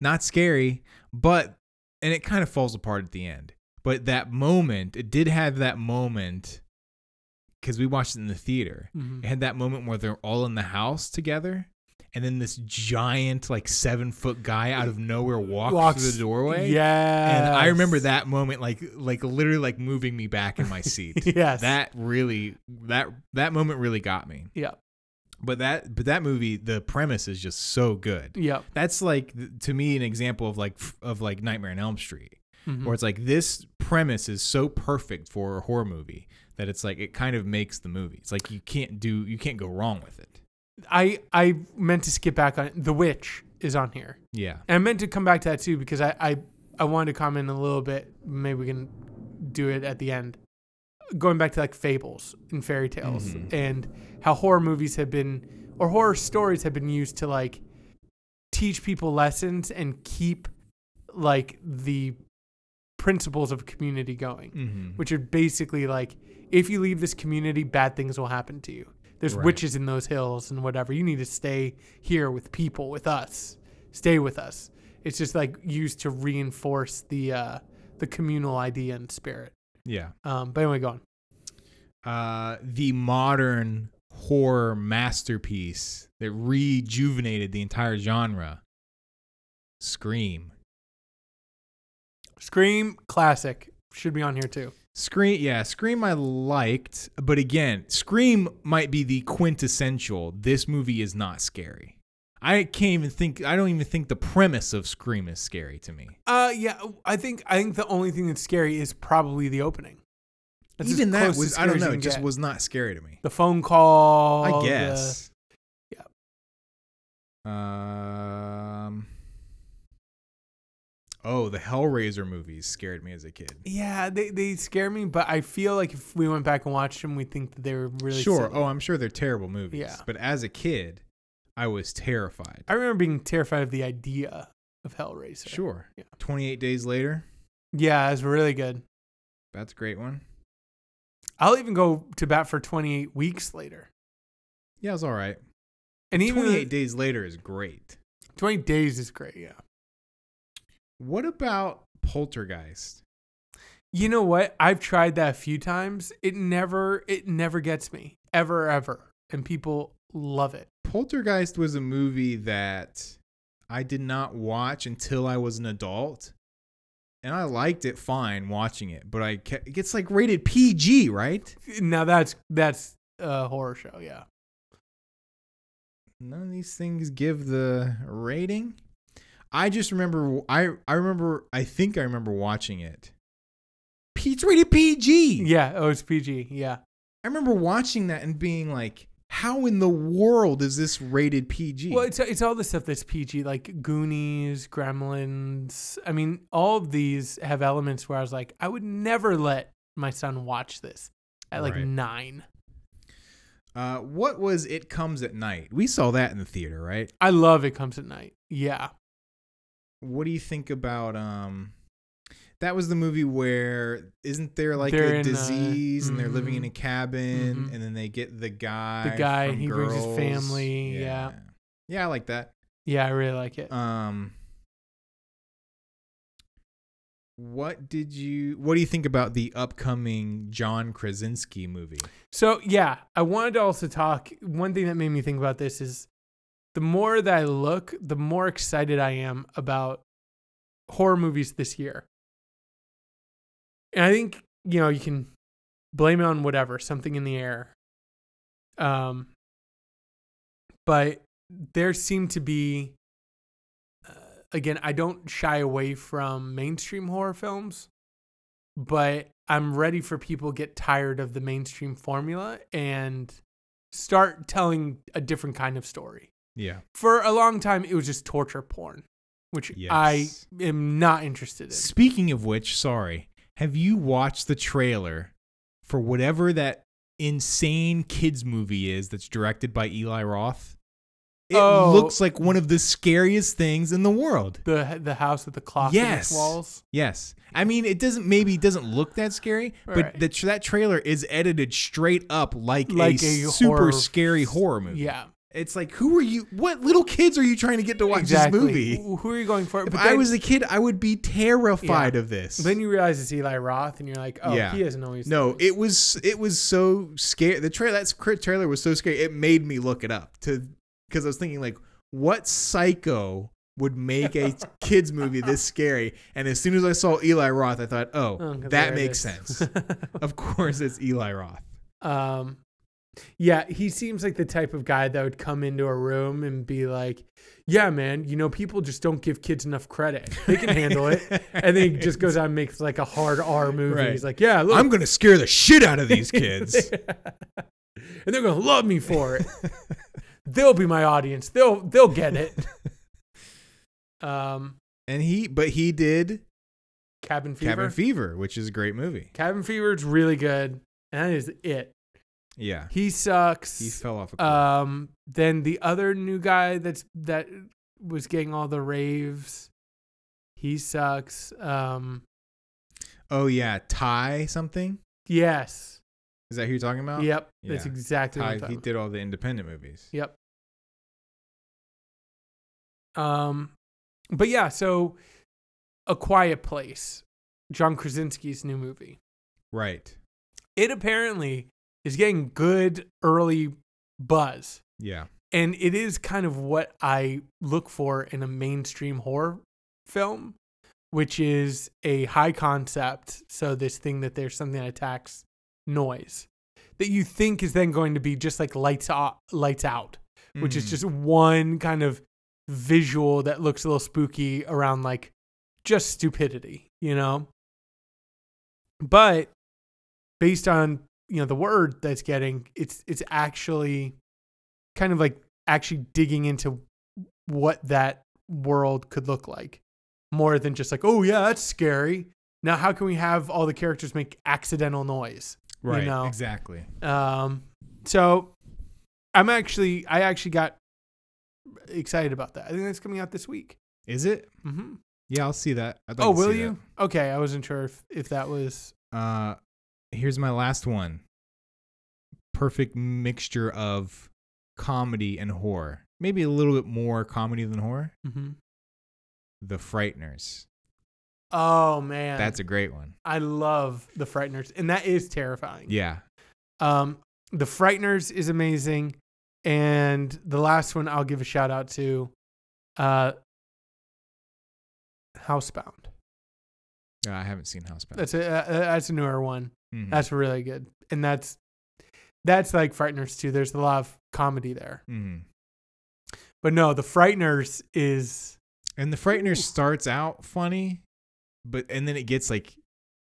not scary, but and it kind of falls apart at the end. But that moment, it did have that moment because we watched it in the theater. Mhm. It had that moment where they're all in the house together, and then this giant, like seven foot guy out of nowhere walks, Walks- through the doorway. Yeah. And I remember that moment, like, like literally, like moving me back in my (laughs) seat. yes. That really, that that moment really got me. Yeah. But that, but that movie, the premise is just so good Yeah. that's like to me an example of like of like Nightmare on Elm Street, Mhm. where it's like this premise is so perfect for a horror movie that it's like it kind of makes the movie. It's like you can't do you can't go wrong with it. I I meant to skip back on it. The Witch is on here, Yeah. and I meant to come back to that too because I I, I wanted to comment a little bit. Maybe we can do it at the end. Going back to like fables and fairy tales Mhm. and how horror movies have been or horror stories have been used to like teach people lessons and keep like the principles of community going Mm-hmm. which are basically like if you leave this community, bad things will happen to you. There's Right. witches in those hills and whatever. You need to stay here with people, with us. Stay with us. It's just like used to reinforce the uh, the communal idea and spirit. Yeah. Um, but anyway, go on. Uh, the modern horror masterpiece that rejuvenated the entire genre. Scream. Scream classic should be on here too. Scream, yeah, Scream I liked, but again, Scream might be the quintessential. This movie is not scary. I can't even think. I don't even think the premise of Scream is scary to me. Uh, yeah, I think I think the only thing that's scary is probably the opening. That's even that was I don't know. It just get. was not scary to me. the phone call. I the- guess. yeah. Um. Oh, the Hellraiser movies scared me as a kid. yeah, they they scare me, but I feel like if we went back and watched them, we think that they were really sure. silly. Oh, I'm sure they're terrible movies. Yeah. But as a kid, I was terrified. I remember being terrified of the idea of Hellraiser. Sure. Yeah. 28 days later. Yeah, it's really good. That's a great one. I'll even go to bat for 28 weeks later. Yeah, it's all right. And even 28 days later is great. 20 days is great, yeah. What about Poltergeist? You know what? I've tried that a few times. It never it never gets me. Ever ever. And people love it. Poltergeist was a movie that I did not watch until I was an adult. And I liked it fine watching it, but I kept, it gets like rated PG, right? Now that's that's a horror show, yeah. None of these things give the rating. I just remember I I remember I think I remember watching it. P- It's rated PG. Yeah, oh it's PG, yeah. I remember watching that and being like, how in the world is this rated PG? Well, it's it's all the stuff that's PG, like Goonies, Gremlins. I mean, all of these have elements where I was like, I would never let my son watch this at like Right. nine. Uh, what was It Comes at Night? We saw that in the theater, right? I love It Comes at Night. Yeah. What do you think about um? That was the movie where isn't there like They're a uh, disease and they're living in a cabin mhm. and then they get the guy. The guy, from he brings his Girls. family, yeah. yeah, I like that. Yeah, I really like it. Um, what did you? What do you think about the upcoming John Krasinski movie? So yeah, I wanted to also talk. One thing that made me think about this is the more that I look, the more excited I am about horror movies this year. And I think you know you can blame it on whatever, something in the air. Um, but there seem to be. Uh, again, I don't shy away from mainstream horror films, but I'm ready for people to get tired of the mainstream formula and start telling a different kind of story. Yeah. For a long time, it was just torture porn, which I am not interested in. Speaking of which, sorry, have you watched the trailer for whatever that insane kids movie is that's directed by Eli Roth? It Oh. looks like one of the scariest things in the world. The the house with the clock Yes. in its walls. Yes. I mean, it doesn't maybe it doesn't look that scary, but Right. the, that trailer is edited straight up like, Like a, a super horror- scary horror movie. Yeah, It's like, who are you? What little kids are you trying to get to watch exactly. this movie? Who are you going for? If But I was a kid, I would be terrified Yeah. of this. then you realize it's Eli Roth, and you're like, oh, Yeah. he doesn't always. no, it was it was so scary. The trailer that script trailer was so scary. It made me look it up to because I was thinking like, what psycho would make a (laughs) kids movie this scary? And as soon as I saw Eli Roth, I thought, oh, Oh, 'cause that makes sense. (laughs) of course, it's Eli Roth. Um, yeah, he seems like the type of guy that would come into a room and be like, "Yeah, man, you know, people just don't give kids enough credit. They can handle it." And then he (laughs) just goes out and makes like a hard R movie. Right. He's like, "Yeah, look, I'm gonna scare the shit out of these kids. (laughs) and they're gonna love me for it. they'll be my audience. They'll they'll get it." (laughs) Um, and he, but he did Cabin Fever. Cabin Fever, which is a great movie. Cabin Fever is really good, and that is it. Yeah, He sucks. he fell off a cliff. Um, then the other new guy that's that was getting all the raves, he sucks. Um, oh yeah, Ty something. yes, Is that who you're talking about? yep, that's exactly what Ty, he did all the independent movies. Yep. Um, but yeah, so a Quiet Place, John Krasinski's new movie. Right. It apparently is getting good early buzz. Yeah. And it is kind of what I look for in a mainstream horror film, which is a high concept. So, this thing that there's something that attacks noise that you think is then going to be just like lights out, lights out, which is Mhm. just one kind of visual that looks a little spooky around like just stupidity, you know? But based on, you know, the word that's getting, it's it's actually kind of like actually digging into what that world could look like more than just like, oh yeah, that's scary. Now how can we have all the characters make accidental noise? right. know. Exactly. Um, so I'm actually, I actually got excited about that. I think that's coming out this week. Is it? hmm Yeah, I'll see that. Like oh, will that. you? Okay, I wasn't sure if, if that was. Uh, here's my last one. Perfect mixture of comedy and horror. Maybe a little bit more comedy than horror. hmm The Frighteners. Oh man, That's a great one. I love the Frighteners, and that is terrifying. Yeah. Um, the Frighteners is amazing, and the last one I'll give a shout out to, uh, Housebound. Yeah, I haven't seen Housebound. That's a uh, that's a newer one. Mhm. That's really good, and that's that's like Frighteners too. There's a lot of comedy there, Mhm. but no, the Frighteners is And the Frighteners starts out funny, but and then it gets like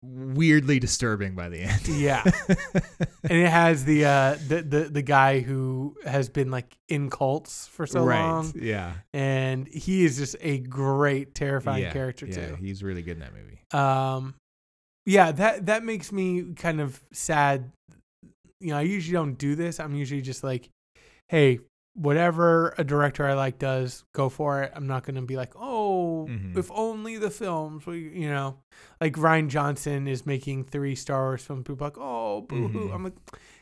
weirdly disturbing by the end. Yeah. (laughs) and it has the uh the the, the guy who has been like in cults for so right. long, Yeah. and he is just a great terrifying yeah. character yeah, too. He's really good in that movie. Um, yeah, that that makes me kind of sad. You know, I usually don't do this. I'm usually just like, hey, whatever a director I like does, go for it. I'm not gonna be like, oh, Mhm. if only the films, we, you know, like Rian Johnson is making three Star Wars films. People are like, oh, boo hoo. Mhm. I'm like,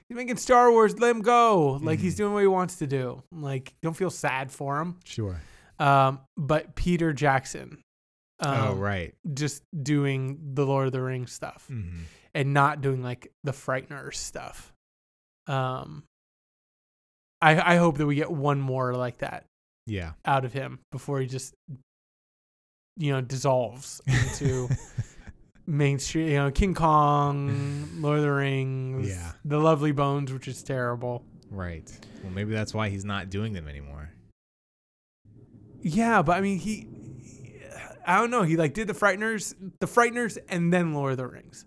he's making Star Wars. Let him go. Like he's Mhm. doing what he wants to do. Like, don't feel sad for him. Sure. Um, but Peter Jackson. oh um, right. just doing the Lord of the Rings stuff hmm and not doing like the Frighteners stuff. Um, I I hope that we get one more like that Yeah. out of him before he just you know dissolves into (laughs) mainstream. You know, King Kong, (laughs) Lord of the Rings, Yeah. The Lovely Bones, which is terrible. right. Well, maybe that's why he's not doing them anymore. Yeah, but I mean he. I don't know. He like did the Frighteners, the Frighteners, and then Lord of the Rings.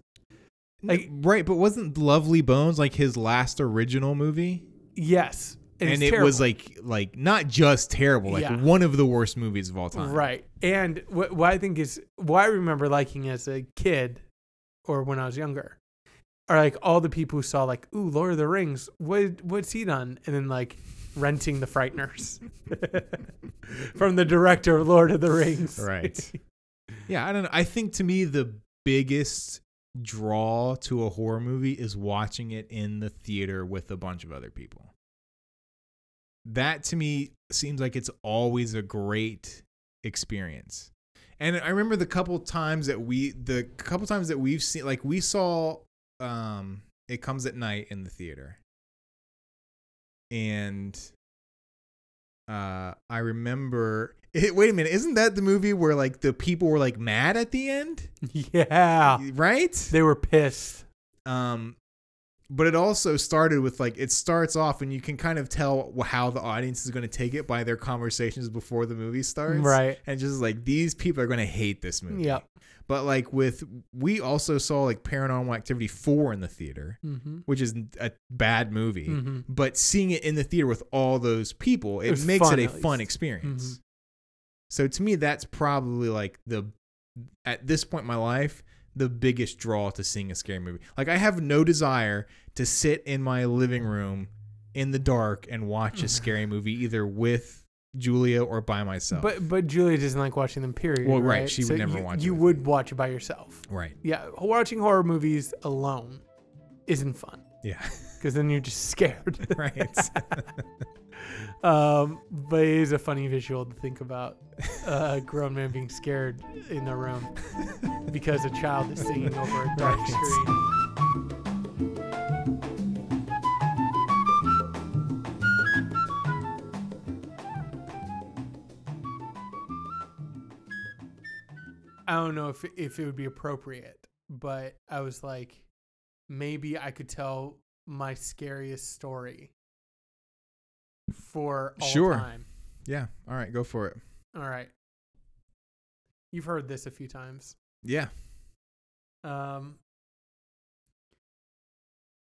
Like- right, but wasn't Lovely Bones like his last original movie? Yes, and it's it terrible. was like like not just terrible, like Yeah. one of the worst movies of all time. Right. And what, what I think is what I remember liking as a kid or when I was younger are like all the people who saw like, ooh, Lord of the Rings, what what's he done? And then like renting the Frighteners (laughs) from the director of Lord of the Rings. Right. Yeah, I don't know. I think to me the biggest draw to a horror movie is watching it in the theater with a bunch of other people. That to me seems like it's always a great experience. And I remember the couple times that we the couple times that we've seen like we saw um it comes at night in the theater. And uh I remember it, wait a minute, isn't that the movie where like the people were like mad at the end? yeah. Right? They were pissed. Um, but it also started with like it starts off and you can kind of tell how the audience is going to take it by their conversations before the movie starts. Right. And just like these people are going to hate this movie. Yep. But like with we also saw like Paranormal Activity 4 in the theater, Mm-hmm. which is a bad movie. Mm-hmm. But seeing it in the theater with all those people, it, was makes fun, it a fun experience. Mhm. So to me, that's probably like the at this point in my life the biggest draw to seeing a scary movie. Like I have no desire to sit in my living room in the dark and watch a (sighs) scary movie either with Julia or by myself. But but Julia doesn't like watching them. Period. Well, right, right. she would never you, watch You would watch it by yourself. right, Yeah, watching horror movies alone isn't fun yeah, (laughs) because then you're just scared. right. (laughs) (laughs) Um, but it is a funny visual to think about—a uh, grown man being scared in a room because a child is singing over a dark screen. I don't know if if it would be appropriate, but I was like, maybe I could tell my scariest story for all Sure. time. Yeah. All right, go for it. All right. You've heard this a few times. Yeah. Um,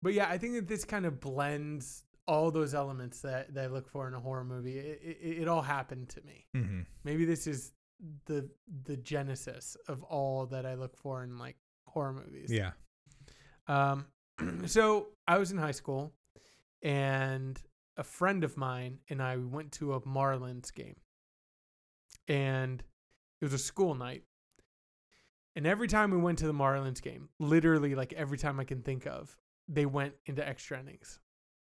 but yeah, I think that this kind of blends all those elements that, that I look for in a horror movie. It, it, it all happened to me. Mm-hmm. Maybe this is the the genesis of all that I look for in like horror movies. Yeah. Um, (clears throat) so I was in high school, and a friend of mine and I went to a Marlins game, and it was a school night. And every time we went to the Marlins game, literally like every time I can think of, they went into extra innings.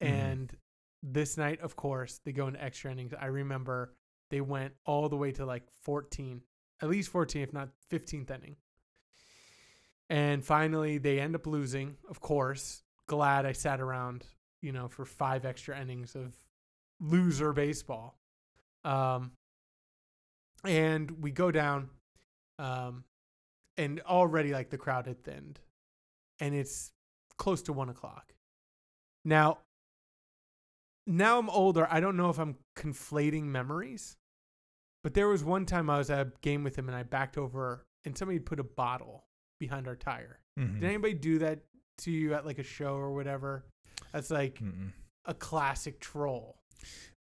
Mhm. And this night, of course, they go into extra innings. I remember they went all the way to like 14, at least 14, if not 15th inning. And finally, they end up losing. Of course, glad I sat around, you know, for five extra innings of loser baseball. Um, and we go down, um, and already like the crowd had thinned, and it's close to one o'clock. Now, now I'm older. I don't know if I'm conflating memories, but there was one time I was at a game with him and I backed over and somebody put a bottle behind our tire. Mm-hmm. Did anybody do that to you at like a show or whatever? That's like Mm-mm. a classic troll.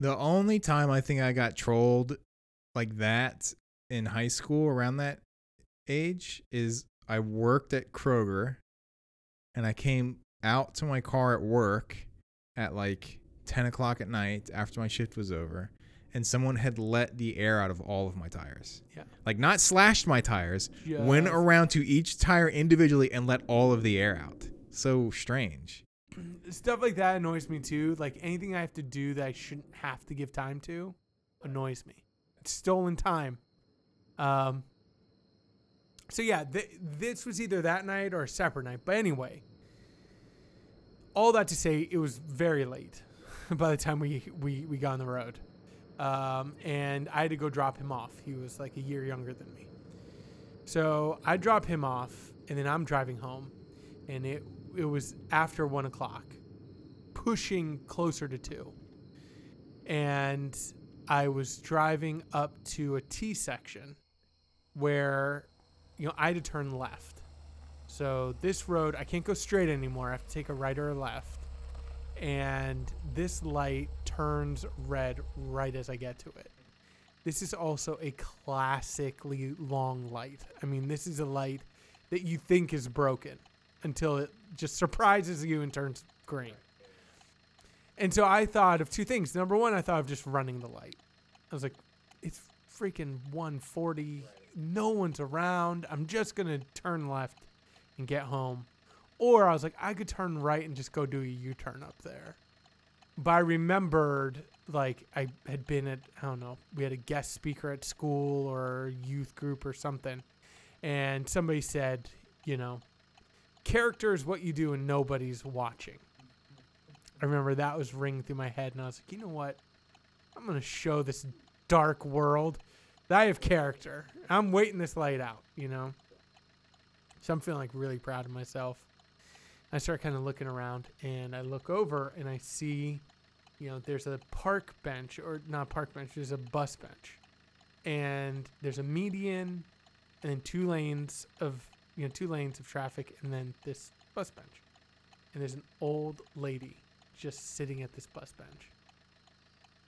The only time I think I got trolled like that in high school around that age is I worked at Kroger and I came out to my car at work at like 10 o'clock at night after my shift was over and someone had let the air out of all of my tires. Yeah. Like not slashed my tires, went around to each tire individually and let all of the air out. So strange. Stuff like that annoys me too. Like anything I have to do that I shouldn't have to give time to annoys me. It's stolen time. Um. So yeah, th- this was either that night or a separate night. But anyway, all that to say, it was very late (laughs) by the time we we we got on the road, um, and I had to go drop him off. He was like a year younger than me, so I drop him off, and then I'm driving home, and it it was after one o'clock, pushing closer to two, and I was driving up to a T section, where, you know, I had to turn left. So this road, I can't go straight anymore. I have to take a right or a left. And this light turns red right as I get to it. This is also a classically long light. I mean, this is a light that you think is broken until it just surprises you and turns green. And so I thought of two things. Number one, I thought of just running the light. I was like, it's freaking 140. No one's around. I'm just going to turn left and get home. Or I was like, I could turn right and just go do a U turn up there. But I remembered, like, I had been at, I don't know, we had a guest speaker at school or youth group or something. And somebody said, you know, character is what you do and nobody's watching. I remember that was ringing through my head, and I was like, you know what? I'm gonna show this dark world that I have character. I'm waiting this light out, you know. So I'm feeling like really proud of myself. I start kind of looking around, and I look over, and I see, you know, there's a park bench, or not park bench. There's a bus bench, and there's a median, and then two lanes of, you know, two lanes of traffic, and then this bus bench, and there's an old lady just sitting at this bus bench.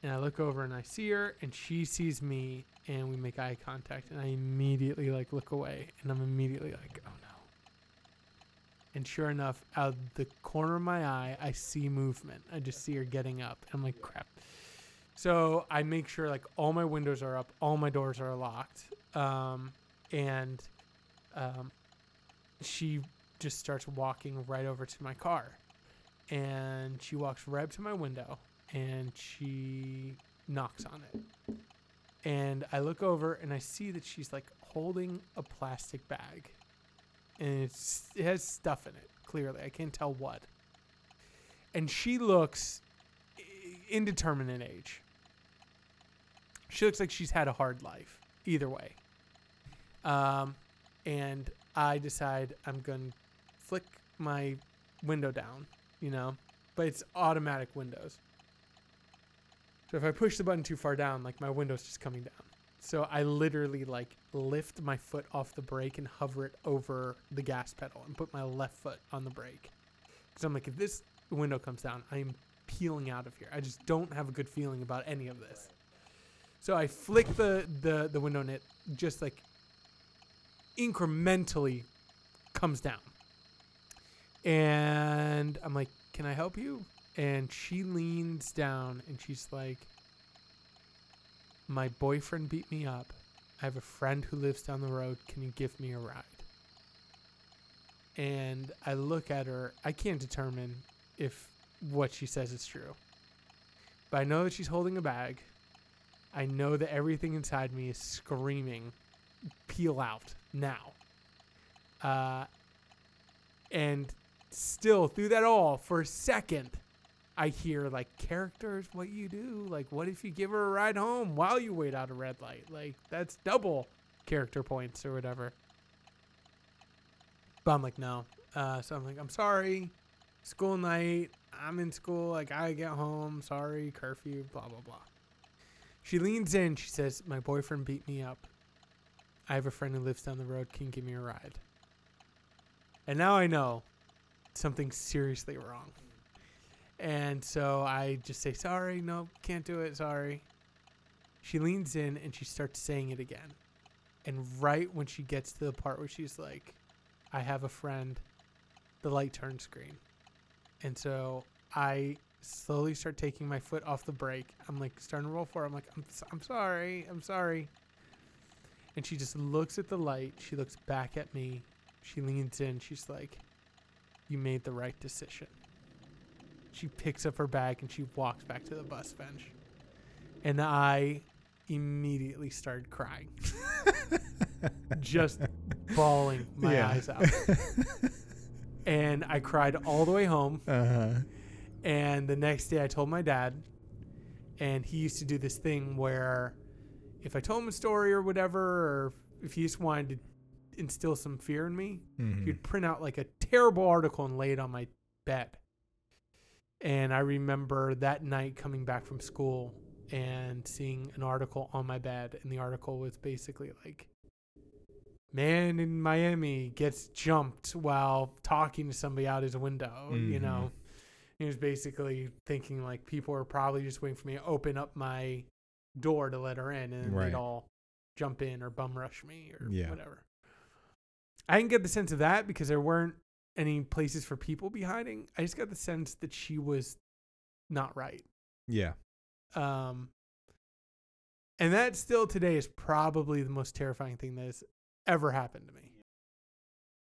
And I look over and I see her, and she sees me, and we make eye contact, and I immediately like look away, and I'm immediately like, oh no. And sure enough, out the corner of my eye, I see movement. I just see her getting up. I'm like, crap. So I make sure like all my windows are up, all my doors are locked, um, and um, she just starts walking right over to my car and she walks right up to my window and she knocks on it. And I look over and I see that she's like holding a plastic bag. And it's, it has stuff in it, clearly. I can't tell what. And she looks indeterminate age. She looks like she's had a hard life, either way. Um, and I decide I'm going to flick my window down, you know, but it's automatic windows. So if I push the button too far down, like my window's just coming down. So I literally like lift my foot off the brake and hover it over the gas pedal and put my left foot on the brake. Because I'm like, if this window comes down, I'm peeling out of here. I just don't have a good feeling about any of this. So I flick the the the window and it just like incrementally comes down. And I'm like, "Can I help you?" And she leans down and she's like, "My boyfriend beat me up. I have a friend who lives down the road. Can you give me a ride?" And I look at her. I can't determine if what she says is true. But I know that she's holding a bag. I know that everything inside me is screaming, peel out now. Uh, and still, through that all, for a second, I hear like characters, what you do. Like, what if you give her a ride home while you wait out a red light? Like, that's double character points or whatever. But I'm like, no. Uh, so I'm like, I'm sorry. School night. I'm in school. Like, I get home. Sorry. Curfew. Blah, blah, blah. She leans in. She says, My boyfriend beat me up. I have a friend who lives down the road. Can you give me a ride? And now I know something's seriously wrong. And so I just say, Sorry. No, can't do it. Sorry. She leans in and she starts saying it again. And right when she gets to the part where she's like, I have a friend, the light turns green. And so I slowly start taking my foot off the brake. I'm like starting to roll forward. I'm like, I'm, I'm sorry. I'm sorry. And she just looks at the light. She looks back at me. She leans in. She's like, You made the right decision. She picks up her bag and she walks back to the bus bench. And I immediately started crying. (laughs) just (laughs) bawling my Yeah. eyes out. and I cried all the way home. Uh huh. And the next day, I told my dad, and he used to do this thing where if I told him a story or whatever, or if he just wanted to instill some fear in me, Mm-hmm. he'd print out like a terrible article and lay it on my bed. And I remember that night coming back from school and seeing an article on my bed, and the article was basically like, "Man in Miami gets jumped while talking to somebody out his window." You Mhm. know, he was basically thinking like people are probably just waiting for me to open up my door to let her in, and Right. they'd all jump in or bum rush me or Yeah. whatever. I didn't get the sense of that because there weren't any places for people be hiding. I just got the sense that she was not right. Yeah. Um, and that still today is probably the most terrifying thing that has ever happened to me.